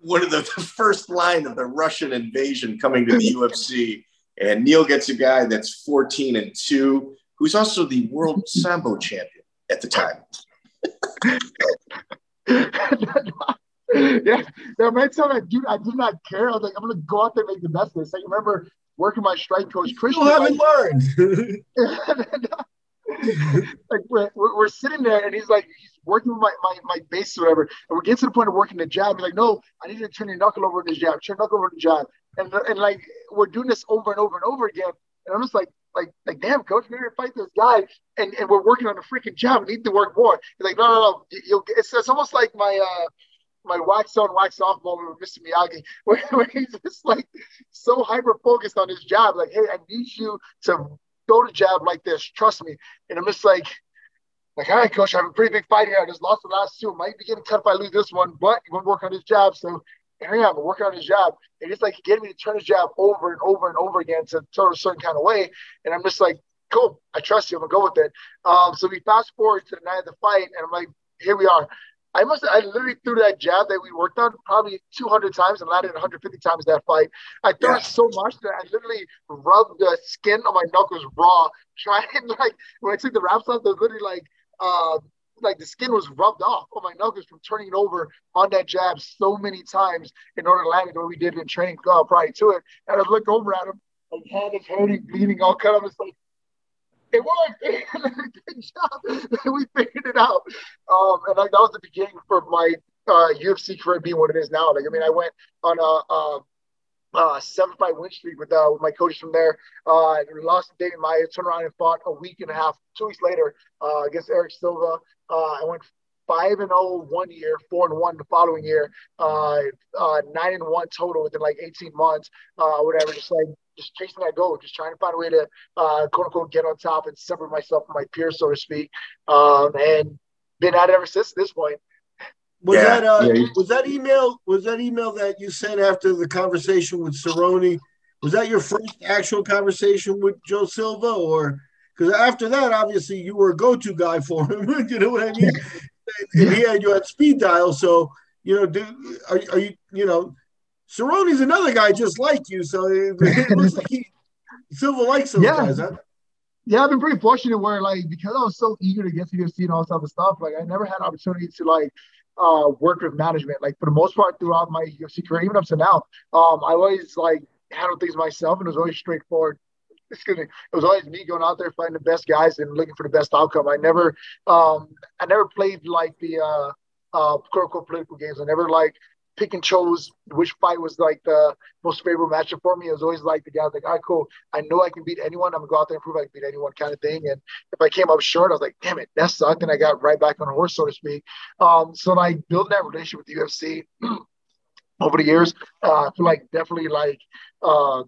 one of the, the, first line of the Russian invasion coming to the UFC. And Neil gets a guy that's 14 and 2, who's also the world Sambo champion at the time. *laughs* yeah, yeah, man, tell me, dude, I did not care. I was like, I'm gonna go out there and make the best of this. I remember working my strike coach, Christian. You haven't learned. *laughs* *laughs* like we're, we're, sitting there and he's like he's working with my, my, my base or whatever. And we're getting to the point of working the jab. He's like no i need to turn your knuckle over to the jab turn knuckle over to the jab. And, and like we're doing this over and over and over again. And i'm just like like like damn coach we're gonna fight this guy. And, and we're working on a freaking jab. We need to work more. He's like no no no. You'll it's, it's almost like my uh my wax on, wax off moment with Mr. Miyagi, *laughs* where, where he's just like so hyper focused on his job. Like, hey, I need you to go to jab like this. Trust me. And I'm just like, like, all right, coach, I have a pretty big fight here. I just lost the last two. Might be getting cut if I lose this one, but he won't work on his job. So here I am working on his job. And it's like getting me to turn his job over and over and over again to turn a certain kind of way. And I'm just like, cool, I trust you. I'm gonna go with it. Um, so we fast forward to the night of the fight, and I'm like, here we are. I must I literally threw that jab that we worked on probably 200 times and landed 150 times that fight. I threw yeah. it so much that I literally rubbed the skin on my knuckles raw, *laughs* trying like when I took the wraps off, there's literally like uh, like the skin was rubbed off on my knuckles from turning it over on that jab so many times in order to land it the way we did in training uh, prior to it. And I looked over at him, like hand is hurting, bleeding, all cut up. It's like it worked. *laughs* Good job. *laughs* we figured it out. Um, and like, that was the beginning for my uh, UFC career being what it is now. Like, I mean, I went on a, a uh, seven fight win streak with, uh, with my coaches from there. Uh, lost to Demian Maia, turned around and fought a week and a half, two weeks later uh, against Erick Silva. Uh, I went five and oh one year, four and one the following year, uh, uh, nine and one total within like 18 months, uh, whatever. Just like just chasing that goal, just trying to find a way to uh, quote unquote get on top and separate myself from my peers, so to speak. Um, and been at it ever since this point. Was yeah. that uh, yeah. was that email was that email that you sent after the conversation with Cerrone? Was that your first actual conversation with Joe Silva, or because after that, obviously you were a go-to guy for him. *laughs* you know what I mean? and he had you at speed dial, so you know, do are, are you you know Cerrone's another guy just like you, so it, it looks like he Silva likes those yeah. guys, huh? Yeah, I've been pretty fortunate where like because I was so eager to get to UFC and all this other stuff, like I never had opportunity to like uh work with management. Like for the most part throughout my UFC career, even up to now, um, I always like handled things myself and it was always straightforward. Excuse me. It was always me going out there fighting the best guys and looking for the best outcome. I never um I never played like the uh uh quote unquote political games. I never like pick and chose which fight was like the most favorable matchup for me. It was always like the guy was like, all right, cool. I know I can beat anyone. I'm gonna go out there and prove I can beat anyone kind of thing. And if I came up short, I was like, damn it, that sucked. And I got right back on a horse, so to speak. Um, so like building that relationship with the UFC *clears throat* over the years, uh, I feel like definitely like uh,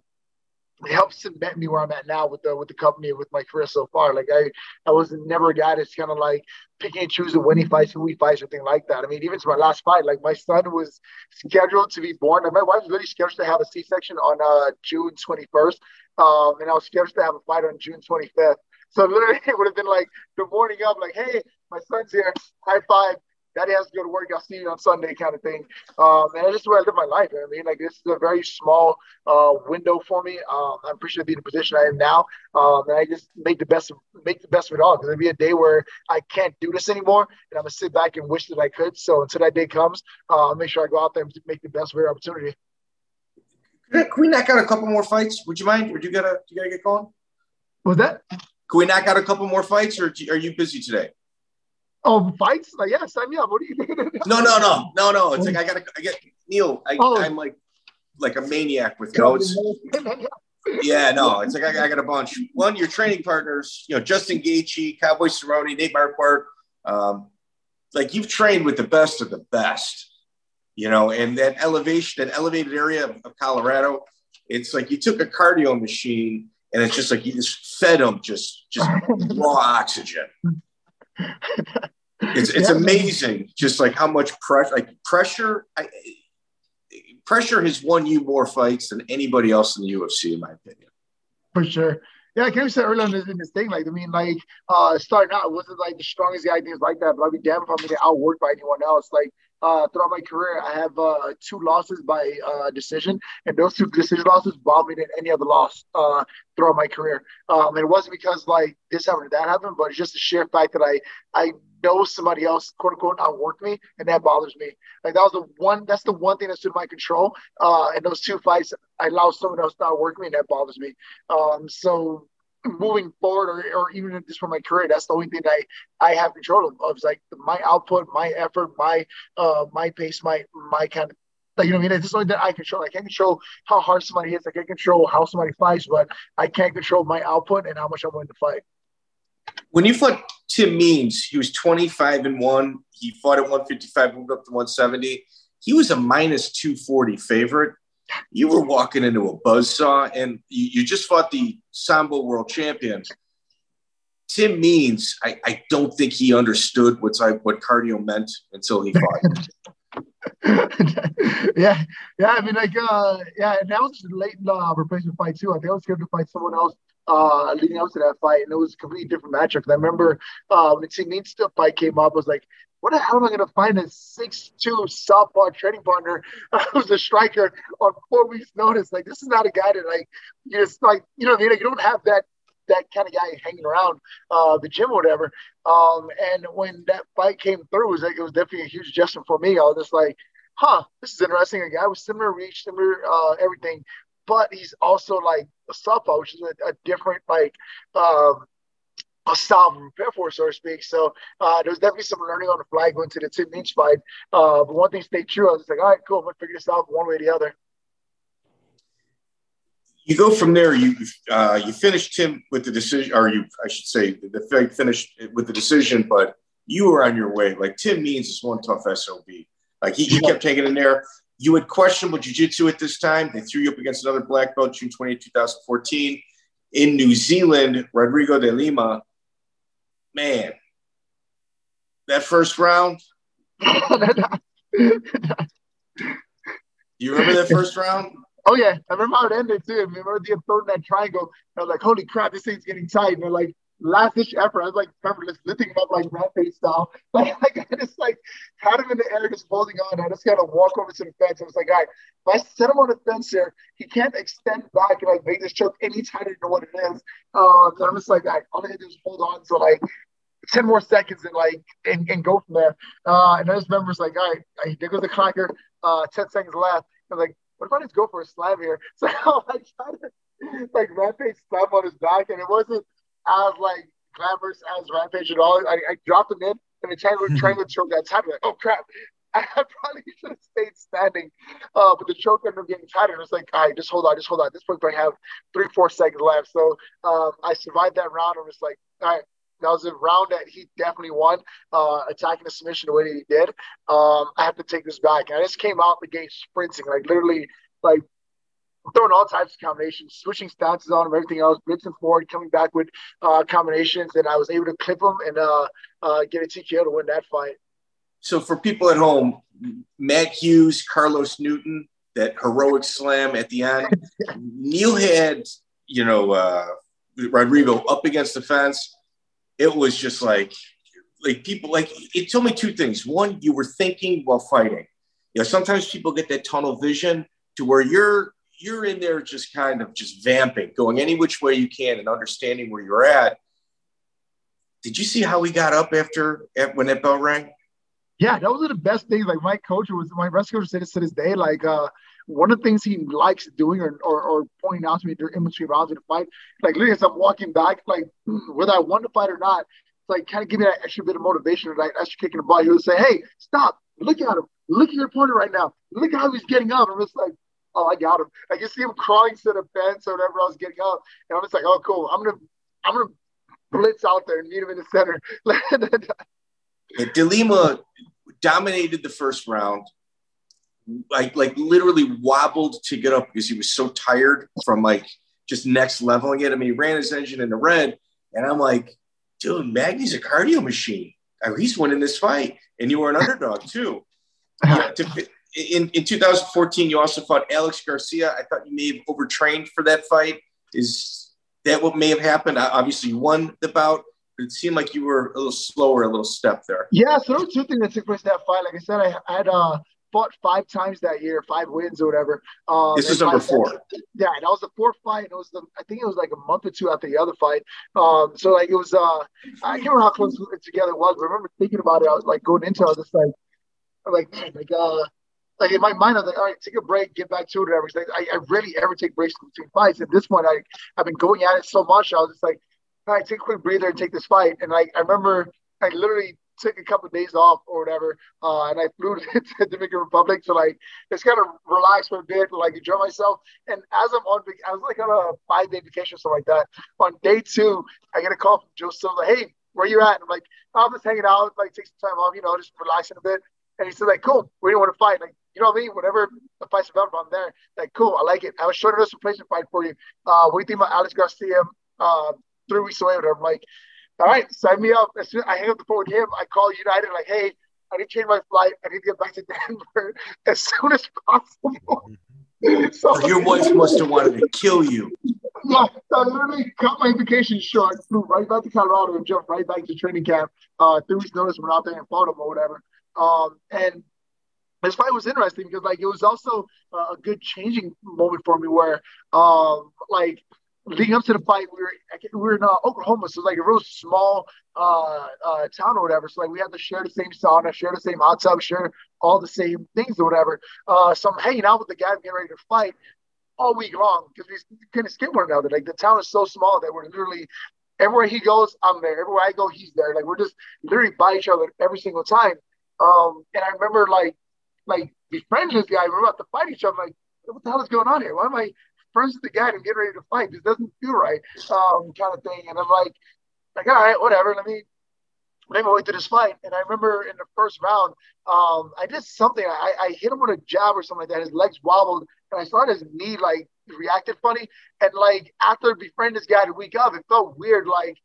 it helps cement me where I'm at now with the with the company with my career so far. Like I I was never a guy that's kind of like picking and choosing when he fights, who he fights, or anything like that. I mean, even to my last fight, like my son was scheduled to be born. And my wife was really scheduled to have a C-section on uh, June 21st, um, and I was scheduled to have a fight on June 25th. So literally, *laughs* it would have been like the morning of, like, hey, my son's here, high five daddy has to go to work. I'll see you on Sunday, kind of thing. Um, and that's just where I live my life. I mean, like this is a very small uh, window for me. Um, I'm appreciative to be in the position I am now, um, and I just make the best of, make the best of it all. Because there'll be a day where I can't do this anymore, and I'm gonna sit back and wish that I could. So until that day comes, uh, I'll make sure I go out there and make the best of every opportunity. Can we knock out a couple more fights? Would you mind? Would you gotta you gotta get going? Was that? Can we knock out a couple more fights, or are you busy today? Oh, fights? Like, yeah, sign me up. What do you mean? no, no, no, no, no. It's like I gotta I get Neil, I, oh. I'm like like a maniac with goats. yeah, no, it's like I, I, got a bunch. One, your training partners, you know, Justin Gaethje, Cowboy Cerrone, Nate Marquardt. Um, like you've trained with the best of the best, you know, and that elevation, that elevated area of, of Colorado, it's like you took a cardio machine and it's just like you just fed them just just raw oxygen it's it's yeah. amazing just like how much pressure like pressure I, pressure has won you more fights than anybody else in the UFC in my opinion for sure yeah, I came said earlier in this, in this thing, like I mean, like uh starting out wasn't like the strongest guy, things like that, but I'd be damned if I'm gonna get outworked by anyone else. Like uh, throughout my career, I have uh, two losses by uh, decision, and those two decision losses bother me than any other loss uh, throughout my career. Um, and it wasn't because like this happened or that happened, but it's just the sheer fact that I I know somebody else quote unquote outworked me, and that bothers me. Like that was the one. That's the one thing that's in my control. Uh, in those two fights, I allowed someone else to outwork me, and that bothers me. Um, so *clears throat* moving forward or, or even just for my career that's the only thing I, I have control of, of is like my output my effort my uh my pace my my kind of like, you know what I mean? It's just something that I control. I can't control how hard somebody hits. I can't control how somebody fights, but I can't control my output and how much I'm willing to fight. When you fought Tim Means, he was 25 and one. He fought at 155, moved up to 170. he was a minus 240 favorite. You were walking into a buzzsaw, and you, you just fought the Sambo world champion. Tim Means, I, I don't think he understood like what cardio meant until he fought. *laughs* yeah, yeah. I mean, like, uh, yeah. And that was late uh, replacement fight too. I think I was scared to fight someone else uh, leading up to that fight, and it was a completely different matchup. I remember uh, when Tim Means fight came up, I was like, what the hell am I going to find a six-two southpaw training partner *laughs* who's a striker on four weeks' notice? Like, this is not a guy that like you just like you know, I mean, you don't have that that kind of guy hanging around uh, the gym or whatever. Um, and when that fight came through, it was like it was definitely a huge adjustment for me. I was just like, huh, this is interesting. A guy with similar reach, similar uh, everything, but he's also like a southpaw, which is a, a different like um, a style to prepare for, so to speak. So uh, there was definitely some learning on the fly going to the Tim Means fight. Uh, but one thing stayed true. I was like, all right, cool. I'm gonna figure this out one way or the other. You go from there. You uh, you finished Tim with the decision, or you, I should say, the fight finished with the decision. But you were on your way. Like Tim Means is one tough sob. Like he, he kept taking in there. You had questionable jiu-jitsu at this time. They threw you up against another black belt June 20, 2014. In New Zealand, Rodrigo de Lima man, that first round. you remember that first round? Oh yeah, I remember how it ended too. I remember the third that triangle. I was like, "Holy crap, this thing's getting tight!" And they're like, last ditch effort. I was like, remember just lifting him up like rampage style. Like, *laughs* like I just like had him in the air, just holding on. I just kind of walk over to the fence. I was like, all right, if I set him on the fence here, he can't extend back and like make this choke any tighter than what it is. Um, and I'm just like, all right, all I need to do is hold on. So like 10 more seconds and like and, and go from there. Uh, and I just remember like, all right, there goes the clocker, uh, 10 seconds left. I'm like, what if I just go for a slam here? *laughs* So I tried to like rampage slam on his back, and it wasn't as like glamorous as rampage at all. I, I dropped him in, and the triangle triangle choke that time. Like, oh crap. *laughs* I probably should have stayed standing, uh, but the choke ended up getting tighter. And it's like, all right, just hold on, just hold on. At this point, I have three, four seconds left. So um, I survived that round. I was like, all right, that was a round that he definitely won, uh, attacking the submission the way that he did. Um, I have to take this back. And I just came out the gate sprinting, like literally, like throwing all types of combinations, switching stances on him, everything else, blitzing forward, coming back with uh, combinations, and I was able to clip him and uh, uh, get a TKO to win that fight. So for people at home, Matt Hughes, Carlos Newton, that heroic slam at the end. *laughs* Neil had, you know, uh, Rodrigo up against the fence it was just like like people like it told me two things. One, you were thinking while fighting. You know, sometimes people get that tunnel vision to where you're you're in there just kind of just vamping, going any which way you can and understanding where you're at. Did you see how we got up after when that bell rang? Yeah, that was one of the best things. Like my coach was my wrestling coach said to this day, like uh one of the things he likes doing or, or, or pointing out to me during in between rounds of the fight, like literally as I'm walking back, like *clears throat* whether I won the fight or not, it's like kind of give me that extra bit of motivation that extra kick in the butt. He would say, Hey, stop, look at him, look at your opponent right now, look how he's getting up. I'm just like, Oh, I got him. I can see him crawling to the fence or whatever I was getting up. And I'm just like, Oh, cool. I'm gonna I'm gonna blitz out there and meet him in the center. *laughs* Delima dominated the first round like like literally wobbled to get up because he was so tired from like just next leveling it. I mean, he ran his engine in the red, and I'm like, dude, Magny's a cardio machine. He's winning this fight, and you were an underdog too. *laughs* Yeah, to, in in 2014, you also fought Alex Garcia. I thought you may have overtrained for that fight. Is that what may have happened? Obviously, you won the bout, but it seemed like you were a little slower, a little step there. Yeah, so there were two things that took place in that fight. Like I said, I, I had uh, fought five times that year, five wins or whatever. Um, this is number four. Yeah, and that was the fourth fight. It was the I think it was like a month or two after the other fight. Um, so like it was uh I can't remember how close together it was. But I remember thinking about it. I was like going into it, I was just like I'm like man, like uh like in my mind, I was like, all right, take a break, get back to it, whatever. Like, I, I rarely ever take breaks between fights. At this point, I I've been going at it so much. I was just like, all right, take a quick breather and take this fight. And like I remember, I literally took a couple of days off or whatever, uh, and I flew *laughs* to the Dominican Republic to like just kind of relax for a bit, like enjoy myself. And as I'm on, I was like on a five day vacation or something like that. On day two, I get a call from Joe Silva, hey, where you at? And I'm like, I'm just hanging out, like take some time off, you know, just relaxing a bit. And he said, like, cool, we don't want to fight. Like, you know what I mean? Whatever the fight's about, I'm there. Like, cool, I like it. I was short notice replacement fight for you. Uh, what do you think about Alex Garcia? Uh, three weeks away, whatever. I'm like, all right, sign me up. As soon as I hang up the phone with him, I call United, like, hey, I need to change my flight. I need to get back to *laughs* Denver as soon as possible. so, Your wife must have wanted to kill you. Yeah, I literally cut my vacation short, flew right back to Colorado, and jumped right back to training camp. Uh, three weeks notice, went out there and fought him or whatever. Um, and this fight was interesting because like it was also uh, a good changing moment for me where um, like leading up to the fight, we were we were in uh, Oklahoma, so like a real small uh, uh, town or whatever. So like we had to share the same sauna, share the same hot tub, share all the same things or whatever. Uh, so I'm hanging out with the guy getting ready to fight all week long because we of skip one another. Like the town is so small that we're literally everywhere he goes, I'm there. Everywhere I go, he's there. Like we're just literally by each other every single time. Um, and I remember like like befriending this guy. We're about to fight each other. I'm like, what the hell is going on here? Why am I friends with the guy and get ready to fight. This doesn't feel right, um, kind of thing. And I'm like, like, all right, whatever. Let me make my way through this fight. And I remember in the first round, um, I did something. I, I hit him with a jab or something like that. His legs wobbled, and I saw his knee like reacted funny. And like after befriend this guy the week of, it felt weird, like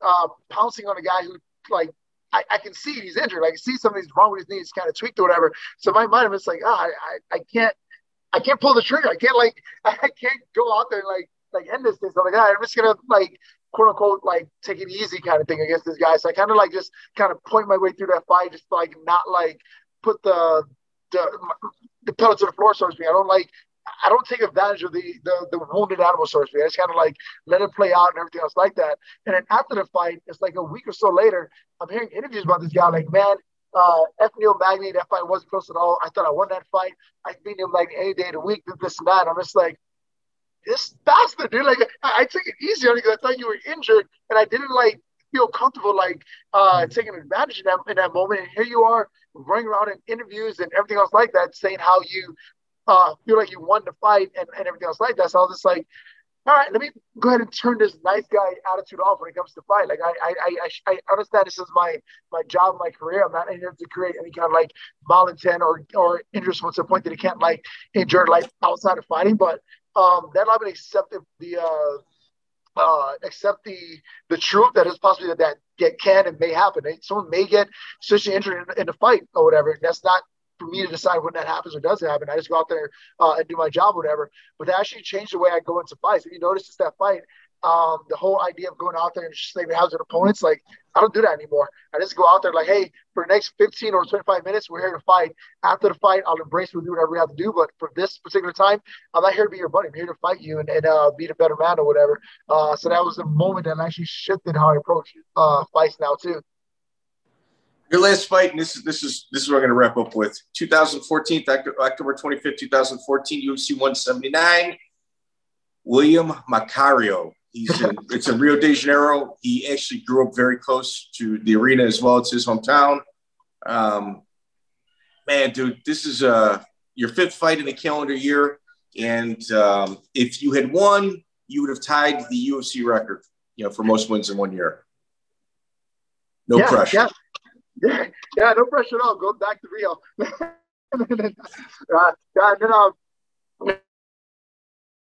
uh, pouncing on a guy who like I, I, can see he's injured. I can see something's wrong with his knee. It's kind of tweaked or whatever. So my mind was like, oh, I, I can't I can't pull the trigger. I can't like *laughs* I can't go out there and like like end this thing. So I'm like, ah, I'm just gonna like quote unquote like take it easy kind of thing against this guy. So I kind of like just kind of point my way through that fight, just like not like put the the the pedal to the floor, so to speak. I don't like I don't take advantage of the the, the wounded animal, so to speak. I just kind of like let it play out and everything else like that. And then after the fight, it's like a week or so later, I'm hearing interviews about this guy. Like, man, uh, F. Neil Magny, that fight wasn't close at all. I thought I won that fight. I beat Neil like any day of the week, this and that. I'm just like, this bastard, dude. Like, I, I took it easy on you because I thought you were injured, and I didn't like feel comfortable like uh, taking advantage of that in that moment. And here you are running around in interviews and everything else like that, saying how you uh, feel like you won the fight and, and everything else like that. So I was just like, all right, let me go ahead and turn this nice guy attitude off when it comes to fight. Like I, I, I, I understand this is my my job, my career. I'm not in here to create any kind of like malintent or or interest the point that it can't like enjoy life outside of fighting. But um, that allowed me to accept the, the uh, uh, accept the the truth that is possibly that, that get can and may happen. Someone may get seriously injured in, in a fight or whatever. That's not for me to decide when that happens or doesn't happen. I just go out there uh, and do my job, whatever. But that actually changed the way I go into fights. If you notice, it's that fight. Um, the whole idea of going out there and just slaving housing opponents, like I don't do that anymore. I just go out there like, hey, for the next 15 or 25 minutes, we're here to fight. After the fight, I'll embrace we'll do whatever we have to do. But for this particular time, I'm not here to be your buddy. I'm here to fight you and, and uh, be a better man or whatever. Uh, so that was the moment that actually shifted how I approach uh, fights now too. Your last fight, and this is this is this is what I'm going to wrap up with. 2014, October 25th, 2014, UFC 179. William Macario. He's in, *laughs* it's in Rio de Janeiro. He actually grew up very close to the arena as well. It's his hometown. Um, man, dude, this is uh, your fifth fight in the calendar year, and um, if you had won, you would have tied the UFC record, you know, for most wins in one year. No yeah, pressure. Yeah. *laughs* Yeah, no pressure at all. Go back to Rio. *laughs* uh, yeah, and then um,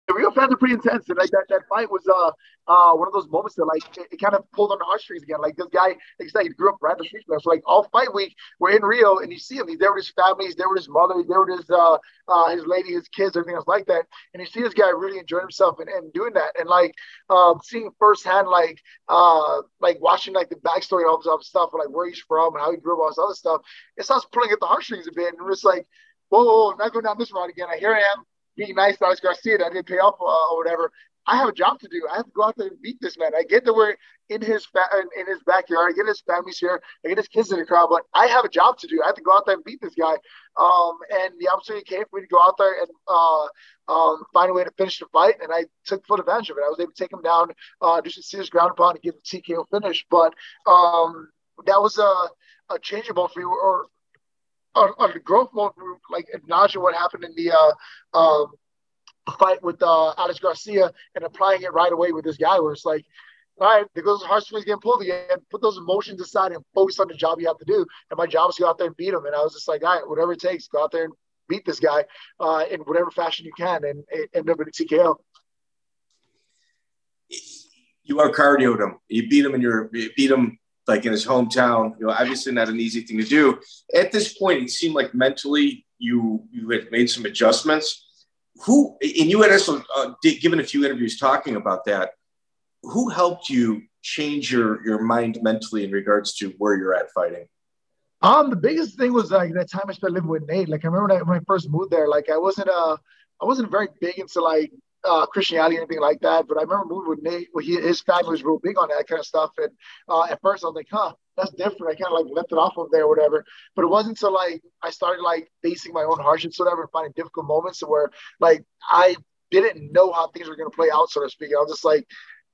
the real fans are pretty intense. And like that, that fight was uh uh one of those moments that like it, it kind of pulled on the heartstrings again. Like this guy, like said, he grew up right the street. So like all fight week, we're in Rio and you see him. He's there with his family, he's there with his mother, he's there with his uh uh his lady, his kids, everything else like that. And you see this guy really enjoying himself and, and doing that. And like um seeing firsthand like uh like watching like the backstory of all this stuff, like where he's from and how he grew up, all this other stuff, it starts pulling at the heartstrings a bit. And it's like, whoa, whoa, whoa, not going down this route again. I here I am being nice to Alex Garcia that didn't pay off uh, or whatever. I have a job to do. I have to go out there and beat this man. I get that we're in his fa- in his backyard. I get his family's here. I get his kids in the crowd, but I have a job to do. I have to go out there and beat this guy. Um, and the opportunity came for me to go out there and uh, um, find a way to finish the fight, and I took full advantage of it. I was able to take him down, uh, do some serious ground pound, and give a TKO finish. But um, that was a, a changeable for you, or on, on the growth mode, group, like acknowledging what happened in the uh, um, fight with uh, Alex Garcia and applying it right away with this guy, where it's like, all right, there goes heartstrings getting pulled again. Put those emotions aside and focus on the job you have to do. And my job is to go out there and beat him. And I was just like, all right, whatever it takes, go out there and beat this guy uh, in whatever fashion you can and end up in a TKO. You are cardioed him. You beat him in your you beat him like in his hometown. You know, obviously not an easy thing to do. At this point, it seemed like mentally you you had made some adjustments. Who and you had also uh, given a few interviews talking about that. Who helped you change your your mind mentally in regards to where you're at fighting? Um, the biggest thing was like that time I spent living with Nate. Like I remember that when I first moved there, like I wasn't uh I wasn't very big into like uh, Christianity or anything like that. But I remember moving with Nate, he, his family was real big on that kind of stuff. And uh, at first I was like, huh, that's different. I kind of like left it off of there or whatever. But it wasn't until like I started like facing my own hardships, whatever, finding difficult moments where like I didn't know how things were going to play out, so to speak. I was just like,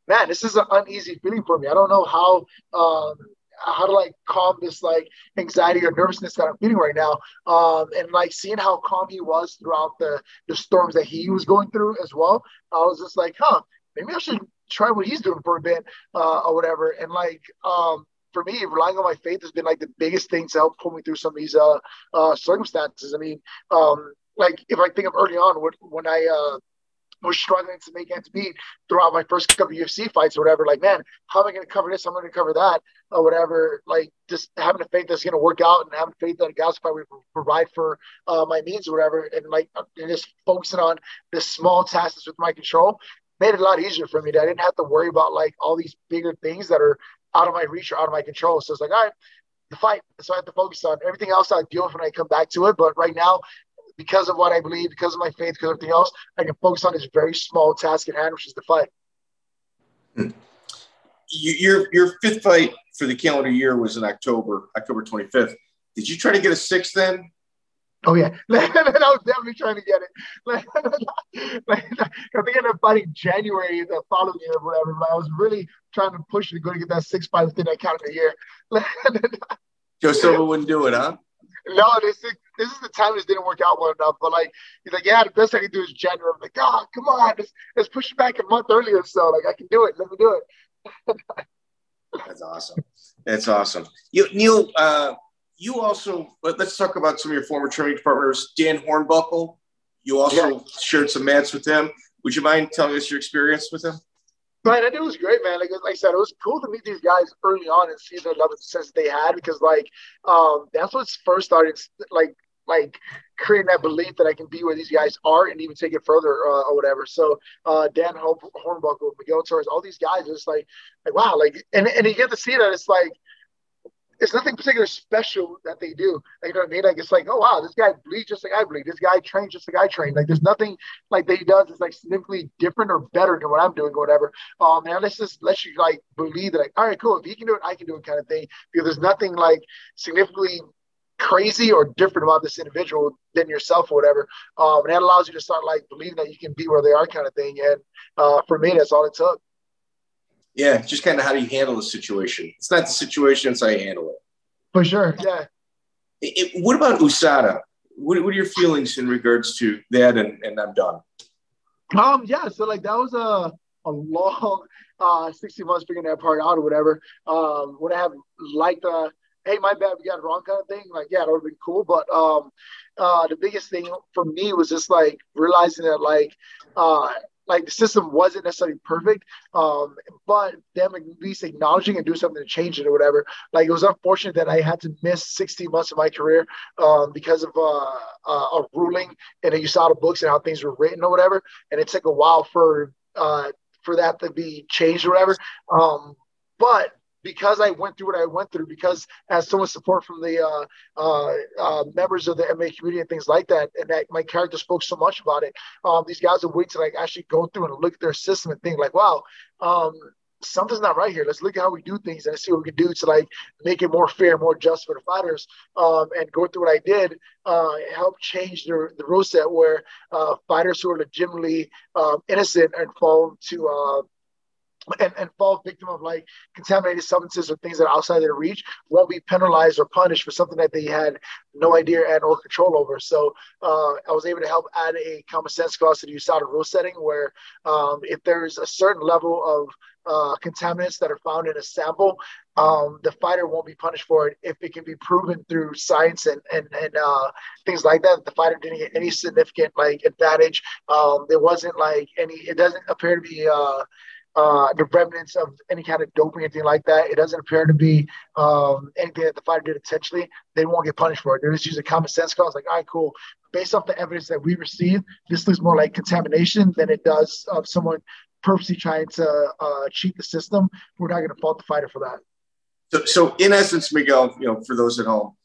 man, this is an uneasy feeling for me. I don't know how um, how to like calm this like anxiety or nervousness that I'm feeling right now. Um, and like seeing how calm he was throughout the the storms that he was going through as well. I was just like, huh, maybe I should try what he's doing for a bit uh, or whatever. And like um, for me, relying on my faith has been like the biggest thing to help pull me through some of these uh, uh, circumstances. I mean, um, like if I think of early on when, when I uh, was struggling to make ends meet throughout my first couple UFC fights or whatever. Like, man, how am I going to cover this? How am I going to cover that or whatever? Like, just having a faith that's going to work out and having faith that God's probably provide for uh, my needs or whatever. And like, and just focusing on the small tasks with my control made it a lot easier for me. That I didn't have to worry about like all these bigger things that are out of my reach or out of my control. So it's like, all right, the fight. So I have to focus on everything else. I deal with when I come back to it. But right now, because of what I believe, because of my faith, because of everything else, I can focus on this very small task at hand, which is the fight. Hmm. You, your your fifth fight for the calendar year was in October, October 25th. Did you try to get a sixth then? Oh yeah, *laughs* I was definitely trying to get it. *laughs* I think I ended up fighting January the following year or whatever. But I was really trying to push to go to get that six fight within that calendar year. *laughs* Joe Silva wouldn't do it, huh? No, this is this is the time this didn't work out well enough. But like he's like, yeah, the best I can do is January. I'm like, oh, come on, let's, let's push it back a month earlier. So like I can do it. Let me do it. That's awesome. That's awesome. You, Neil, uh, you also let's talk about some of your former training partners. Dan Hornbuckle, you also yeah. shared some mats with him. Would you mind telling us your experience with him? Right, I think it was great, man. Like, like I said, it was cool to meet these guys early on and see the love and sense they had because, like, um, that's what's first started, like, like creating that belief that I can be where these guys are and even take it further uh, or whatever. So uh, Dan Hornbuckle, Miguel Torres, all these guys, it's like, like wow, like, and and you get to see that it's like it's nothing particular special that they do. Like, you know what I mean? Like, it's like, oh wow, this guy bleeds just like I bleed. This guy trains just like I train. Like, there's nothing like that he does is like significantly different or better than what I'm doing or whatever. Um, and let's just let you like believe that, like, all right, cool. If he can do it, I can do it, kind of thing. Because there's nothing like significantly crazy or different about this individual than yourself or whatever. Um, and that allows you to start like believing that you can be where they are, kind of thing. And uh, for me, that's all it took. Yeah, just kind of how do you handle the situation? It's not the situation; it's how you handle it. For sure. Yeah. It, it, what about USADA? What, what, are your feelings in regards to that? And, and I'm done. Um. Yeah. So like that was a a long uh 60 months figuring that part out or whatever. Um. Would I have liked the hey my bad we got it wrong kind of thing? Like yeah, that would have been cool. But um, uh, the biggest thing for me was just like realizing that like uh like the system wasn't necessarily perfect, um, but them at least acknowledging and doing something to change it or whatever. Like it was unfortunate that I had to miss 16 months of my career um, because of uh, uh, a ruling and then you saw the books and how things were written or whatever, and it took a while for uh, for that to be changed or whatever. Um, but because I went through what I went through, because as so much support from the uh, uh, uh, members of the MMA community and things like that, and that my character spoke so much about it. Um, these guys are waiting to like actually go through and look at their system and think like, wow, um, something's not right here. Let's look at how we do things and see what we can do to like make it more fair, more just for the fighters. Um, and going through what I did, uh, help change the, the rule set where uh, fighters who are legitimately um, innocent and fall to uh, *laughs* and, and fall victim of like contaminated substances or things that are outside their reach won't be penalized or punished for something that they had no idea and or control over. So uh, I was able to help add a common sense clause to the USADA rule setting where um, if there's a certain level of uh, contaminants that are found in a sample, um, the fighter won't be punished for it if it can be proven through science and and, and uh, things like that. The fighter didn't get any significant like advantage. Um, there wasn't like any. It doesn't appear to be. Uh, uh, the remnants of any kind of doping, anything like that. It doesn't appear to be um, anything that the fighter did intentionally. They won't get punished for it. They're just using common sense calls like, all right, cool. Based off the evidence that we received, this looks more like contamination than it does of someone purposely trying to uh, cheat the system. We're not going to fault the fighter for that. So, so in essence, Miguel, you know, for those at home,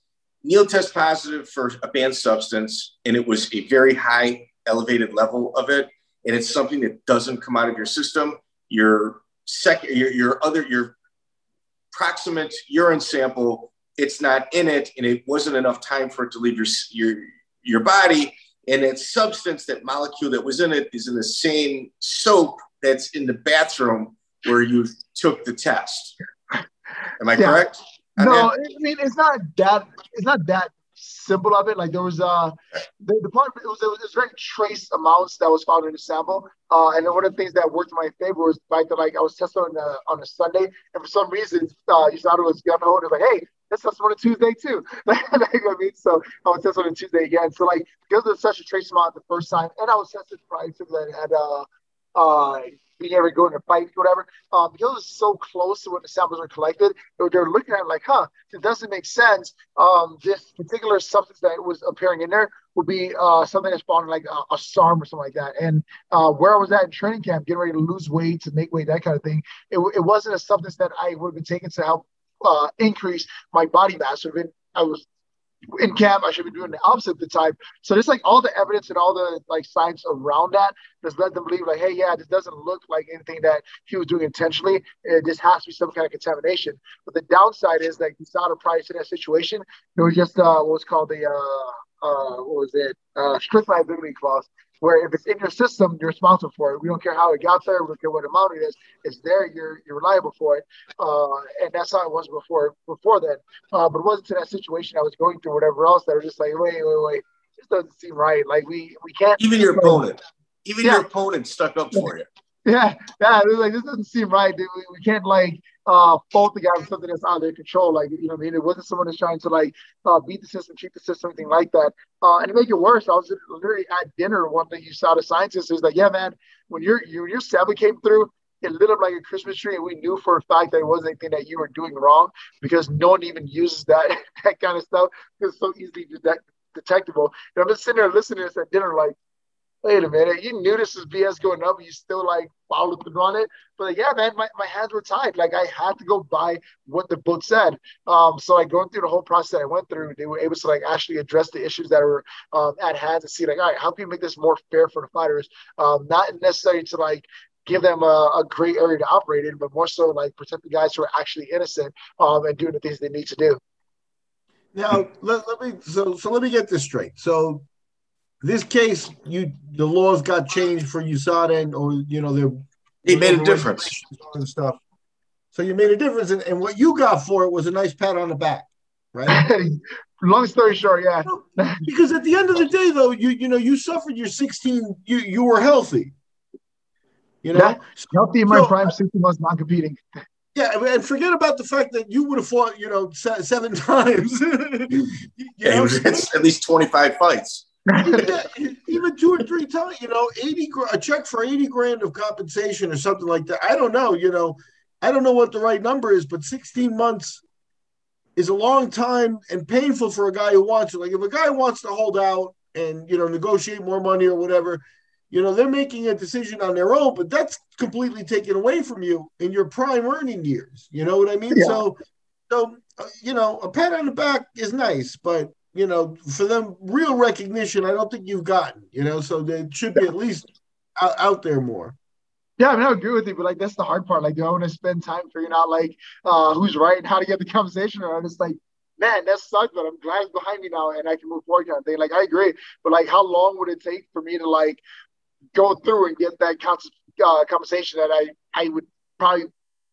Neil test positive for a banned substance, and it was a very high, elevated level of it, and it's something that doesn't come out of your system. Your second, your, your other, your proximate urine sample, it's not in it, and it wasn't enough time for it to leave your your your body. And that substance, that molecule that was in it, is in the same soap that's in the bathroom where you took the test. Am I yeah. correct? No, I mean it's not that it's not that simple of it. Like there was uh the, part it was, it was very trace amounts that was found in the sample. Uh, and one of the things that worked in my favor was the that like I was tested on a, on a Sunday, and for some reason uh, it was gun ho, and it like, hey, let's test on a Tuesday too. *laughs* like, you know I mean, so I was tested on a Tuesday again. So like because there's such a trace amount the first time, and I was tested prior to that had uh uh being able to go in a fight, whatever. Um, because it was so close to when the samples were collected, they're looking at it like, huh, it doesn't make sense. Um, this particular substance that was appearing in there would be uh, something that's found in like a, a SARM or something like that. And uh, where I was at in training camp, getting ready to lose weight, to make weight, that kind of thing, it, it wasn't a substance that I would have been taking to help uh, increase my body mass. Been, I was in camp, I should be doing the opposite of the type. So there's like all the evidence and all the like science around that that's led them believe like, hey, yeah, this doesn't look like anything that he was doing intentionally. It just has to be some kind of contamination. But the downside is that he's not a price in that situation. It was just uh, what was called the uh, uh, what was it? Uh, strict liability clause where if it's in your system, you're responsible for it. We don't care how it got there. We don't care what amount it is. It's there. You're you're reliable for it. Uh, and that's how it was before before then. Uh, but it wasn't to that situation I was going through. Whatever else that were just like, wait, wait, wait. This doesn't seem right. Like we we can't. Even your opponent. Even yeah. your opponent stuck up for you. Yeah, yeah. It was like this doesn't seem right. We, we can't like uh, fault the guy for something that's out of their control. Like, you know I mean? It wasn't someone that's trying to like uh, beat the system, cheat the system, anything like that. Uh, and to make it worse, I was literally at dinner one day. You saw the scientist who's like, "Yeah, man, when your your your seven came through, it lit up like a Christmas tree, and we knew for a fact that it wasn't anything that you were doing wrong because no one even uses that *laughs* that kind of stuff. It's so easily detect- detectable. And I'm just sitting there listening to this at dinner, like, wait a minute, you knew this was BS going up, and you still like followed through on it. But like, yeah, man, my, my hands were tied. Like I had to go by what the book said. Um, so like going through the whole process I went through, they were able to like actually address the issues that were um, at hand to see like, all right, how can we make this more fair for the fighters? Um, not necessarily to like give them a, a, great area to operate in, but more so like protect the guys who are actually innocent um, and doing the things they need to do. Now let, let me so so let me get this straight. So this case, you the laws got changed for USADA, and or you know they're they made a difference and stuff. So you made a difference, and, and what you got for it was a nice pat on the back, right? *laughs* Long story short, yeah. because at the end of the day, though, you you know you suffered your 16. You you were healthy. You know, yeah, healthy in my so, prime, 60 months non competing. *laughs* Yeah, and forget about the fact that you would have fought, you know, seven *laughs* times. you yeah, know? at least 25 fights yeah, even two or three times, you know, 80 a check for 80 grand of compensation or something like that. I don't know, you know, I don't know what the right number is, but 16 months is a long time and painful for a guy who wants it. Like if a guy wants to hold out and, you know, negotiate more money or whatever, you know, they're making a decision on their own, but that's completely taken away from you in your prime earning years. You know what I mean? Yeah. So, so, uh, you know, a pat on the back is nice, but you know, for them, real recognition, I don't think you've gotten, you know, so they should be at least out, out there more. Yeah, I mean, I agree with you, but like that's the hard part. Like, do I want to spend time figuring out like uh, who's right and how to get the *laughs* conversation around? It's like, man, that sucks, but I'm glad it's behind me now and I can move forward kind of thing. Like, I agree, but like, how long would it take for me to like go through and get that uh, conversation that I I would probably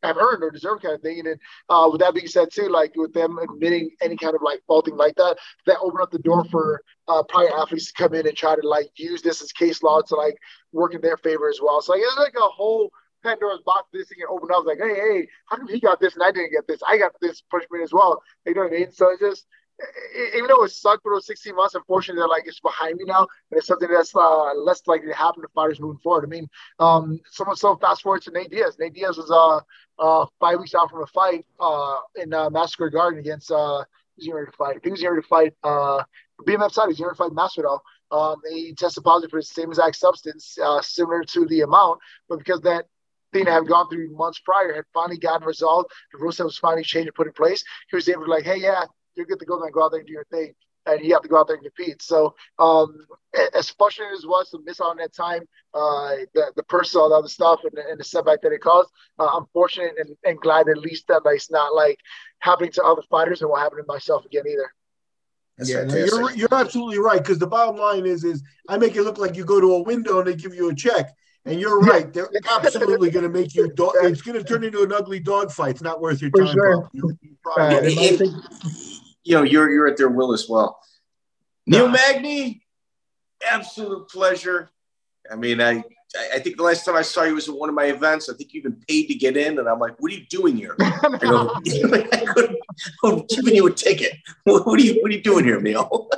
have earned or deserved kind of thing. And then uh, with that being said too, like with them admitting any kind of like faulting like that, that opened up the door for uh, prior athletes to come in and try to like use this as case law to like work in their favor as well. So like, it's like a whole Pandora's box this thing and open up. Like, hey, hey, how come he got this and I didn't get this? I got this punishment as well. You know what I mean? So it just even though it sucked for those 16 months, unfortunately, they're like it's behind me now, and it's something that's uh, less likely to happen to fighters moving forward. I mean, um, someone so fast forward to Nate Diaz. Nate Diaz was uh, uh, five weeks out from a fight uh, in uh, Madison Square Garden against uh, who's he ready to fight? He was ready to fight uh, BMF side. He's ready to fight Masvidal. Um, he tested positive for the same exact substance, uh, similar to the amount, but because that thing had gone through months prior had finally gotten resolved, the rules that was finally changed and put in place, he was able to like, hey, yeah, you're good to go, there and Go out there and do your thing. And you have to go out there and compete. So, um, as frustrating as it was to miss out on that time, uh, the the personal other stuff and, and, the setback that it caused, uh, I'm fortunate and, and glad at least that like, it's not like happening to other fighters and won't happen to myself again either. That's yeah, you're you're absolutely right because the bottom line is is I make it look like you go to a window and they give you a check. And you're right. They're absolutely going to make you. dog. *laughs* It's going to turn into an ugly dog fight. It's not worth your time. Sure. You, you know, you're you're at their will as well. Neil Magny, absolute pleasure. I mean, I I think the last time I saw you was at one of my events. I think you even paid to get in, and I'm like, "What are you doing here?" I go, I'm giving you a ticket. What, what, are you What are you doing here, Neil?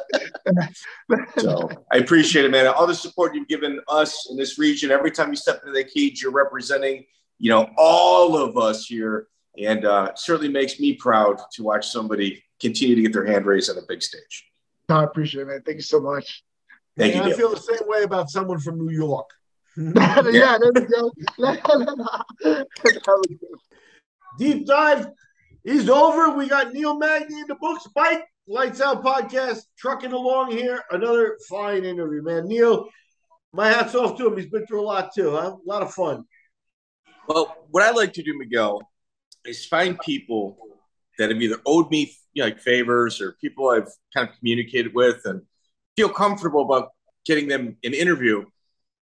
*laughs* so I appreciate it, man. All the support you've given us in this region. Every time you step into the cage, you're representing, you know, all of us here, and uh, certainly makes me proud to watch somebody continue to get their hand raised on a big stage. I appreciate it, man. Thank you so much. Thank you. I feel the same way about someone from New York. *laughs* yeah, yeah, there we go. *laughs* Deep dive is over. We got Neil Magny in the books. Mike, Lytes Out Podcast, trucking along here. Another fine interview, man. Neil, my hat's off to him. He's been through a lot too, huh? A lot of fun. Well, what I like to do, Miguel, is find people that have either owed me you know, like favors or people I've kind of communicated with and feel comfortable about getting them an interview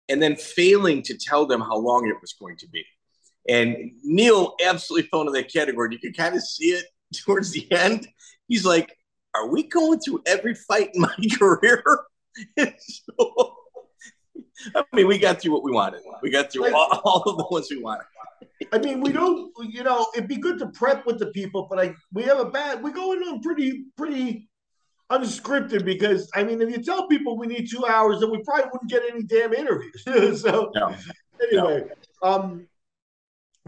and then failing to tell them how long it was going to be. And Neil absolutely fell into that category. You can kind of see it *laughs* towards the end. He's like, Are we going through every fight in my *laughs* career? *laughs* so, I mean, we got through what we wanted. We got through all, all of the ones we wanted. I mean, we don't, you know, it'd be good to prep with the people, but I we have a bad, we go in on pretty, pretty unscripted because I mean, if you tell people we need two hours, then we probably wouldn't get any damn interviews. *laughs* so no. anyway, no. um,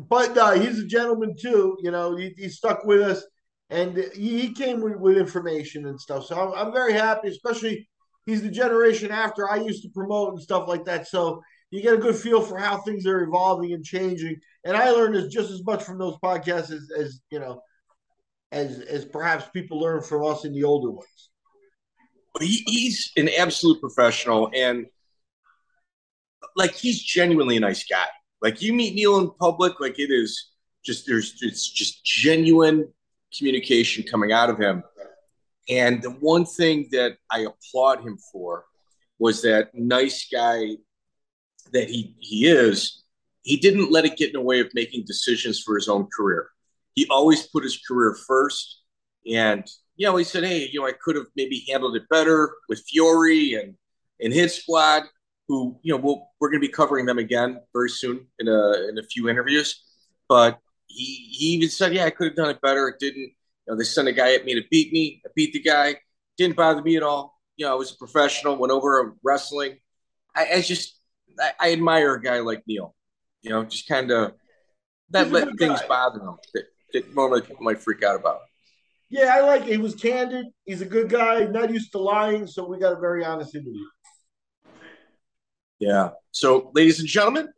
but uh, he's a gentleman too. You know, he, he stuck with us, and he, he came with, with, information and stuff. So I'm, I'm very happy, especially he's the generation after I used to promote and stuff like that. So you get a good feel for how things are evolving and changing. And I learned as just as much from those podcasts as, as you know, as as perhaps people learn from us in the older ones. He, he's an absolute professional, and like he's genuinely a nice guy. Like you meet Neil in public, like it is just there's it's just genuine communication coming out of him. And the one thing that I applaud him for was that nice guy that he he is, he didn't let it get in the way of making decisions for his own career. He always put his career first, and you know he said, "Hey, you know, I could have maybe handled it better with Fury and and his squad." Who you know we'll, we're going to be covering them again very soon in a in a few interviews, but he he even said, "Yeah, I could have done it better. It didn't." You know, they sent a guy at me to beat me. I beat the guy. Didn't bother me at all. You know, I was a professional. Went over wrestling. I, I just I, I, admire a guy like Neil. You know, just kind of that let things guy. bother him that, that normally people might freak out about. Yeah, I like it. He was candid. He's a good guy, not used to lying, so we got a very honest interview. Yeah. So, ladies and gentlemen,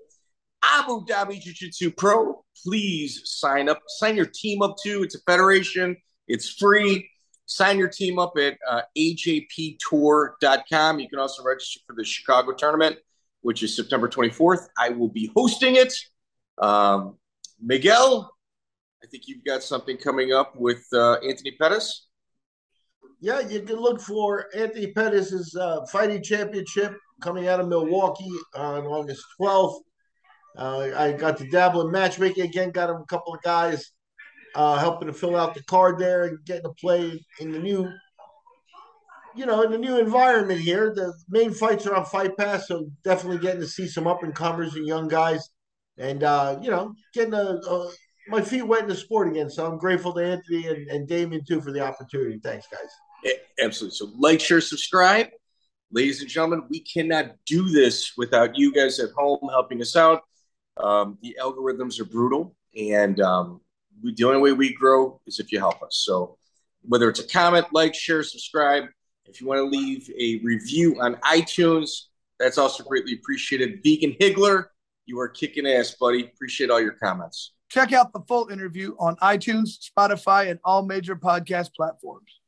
Abu Dhabi Jiu Jitsu Pro, please sign up. Sign your team up too. It's a federation. It's free. Sign your team up at uh, ajptour.com. You can also register for the Chicago tournament which is September 24th. I will be hosting it. Um, Miguel, I think you've got something coming up with uh, Anthony Pettis. Yeah, you can look for Anthony Pettis' uh, fighting championship coming out of Milwaukee on August 12th. Uh, I got to dabble in matchmaking again, got him a couple of guys uh, helping to fill out the card there and getting to play in the new you know, in the new environment here, the main fights are on Fight Pass, so definitely getting to see some up and comers and young guys and uh, you know, getting a, a, my feet wet in the sport again. So I'm grateful to Anthony and, and Damien too for the opportunity. Thanks, guys. Yeah, absolutely. So like, share, subscribe. Ladies and gentlemen, we cannot do this without you guys at home helping us out. Um, the algorithms are brutal, and um, we, the only way we grow is if you help us. So whether it's a comment, like, share, subscribe. If you want to leave a review on iTunes, that's also greatly appreciated. Vegan Higgler, you are kicking ass, buddy. Appreciate all your comments. Check out the full interview on iTunes, Spotify, and all major podcast platforms.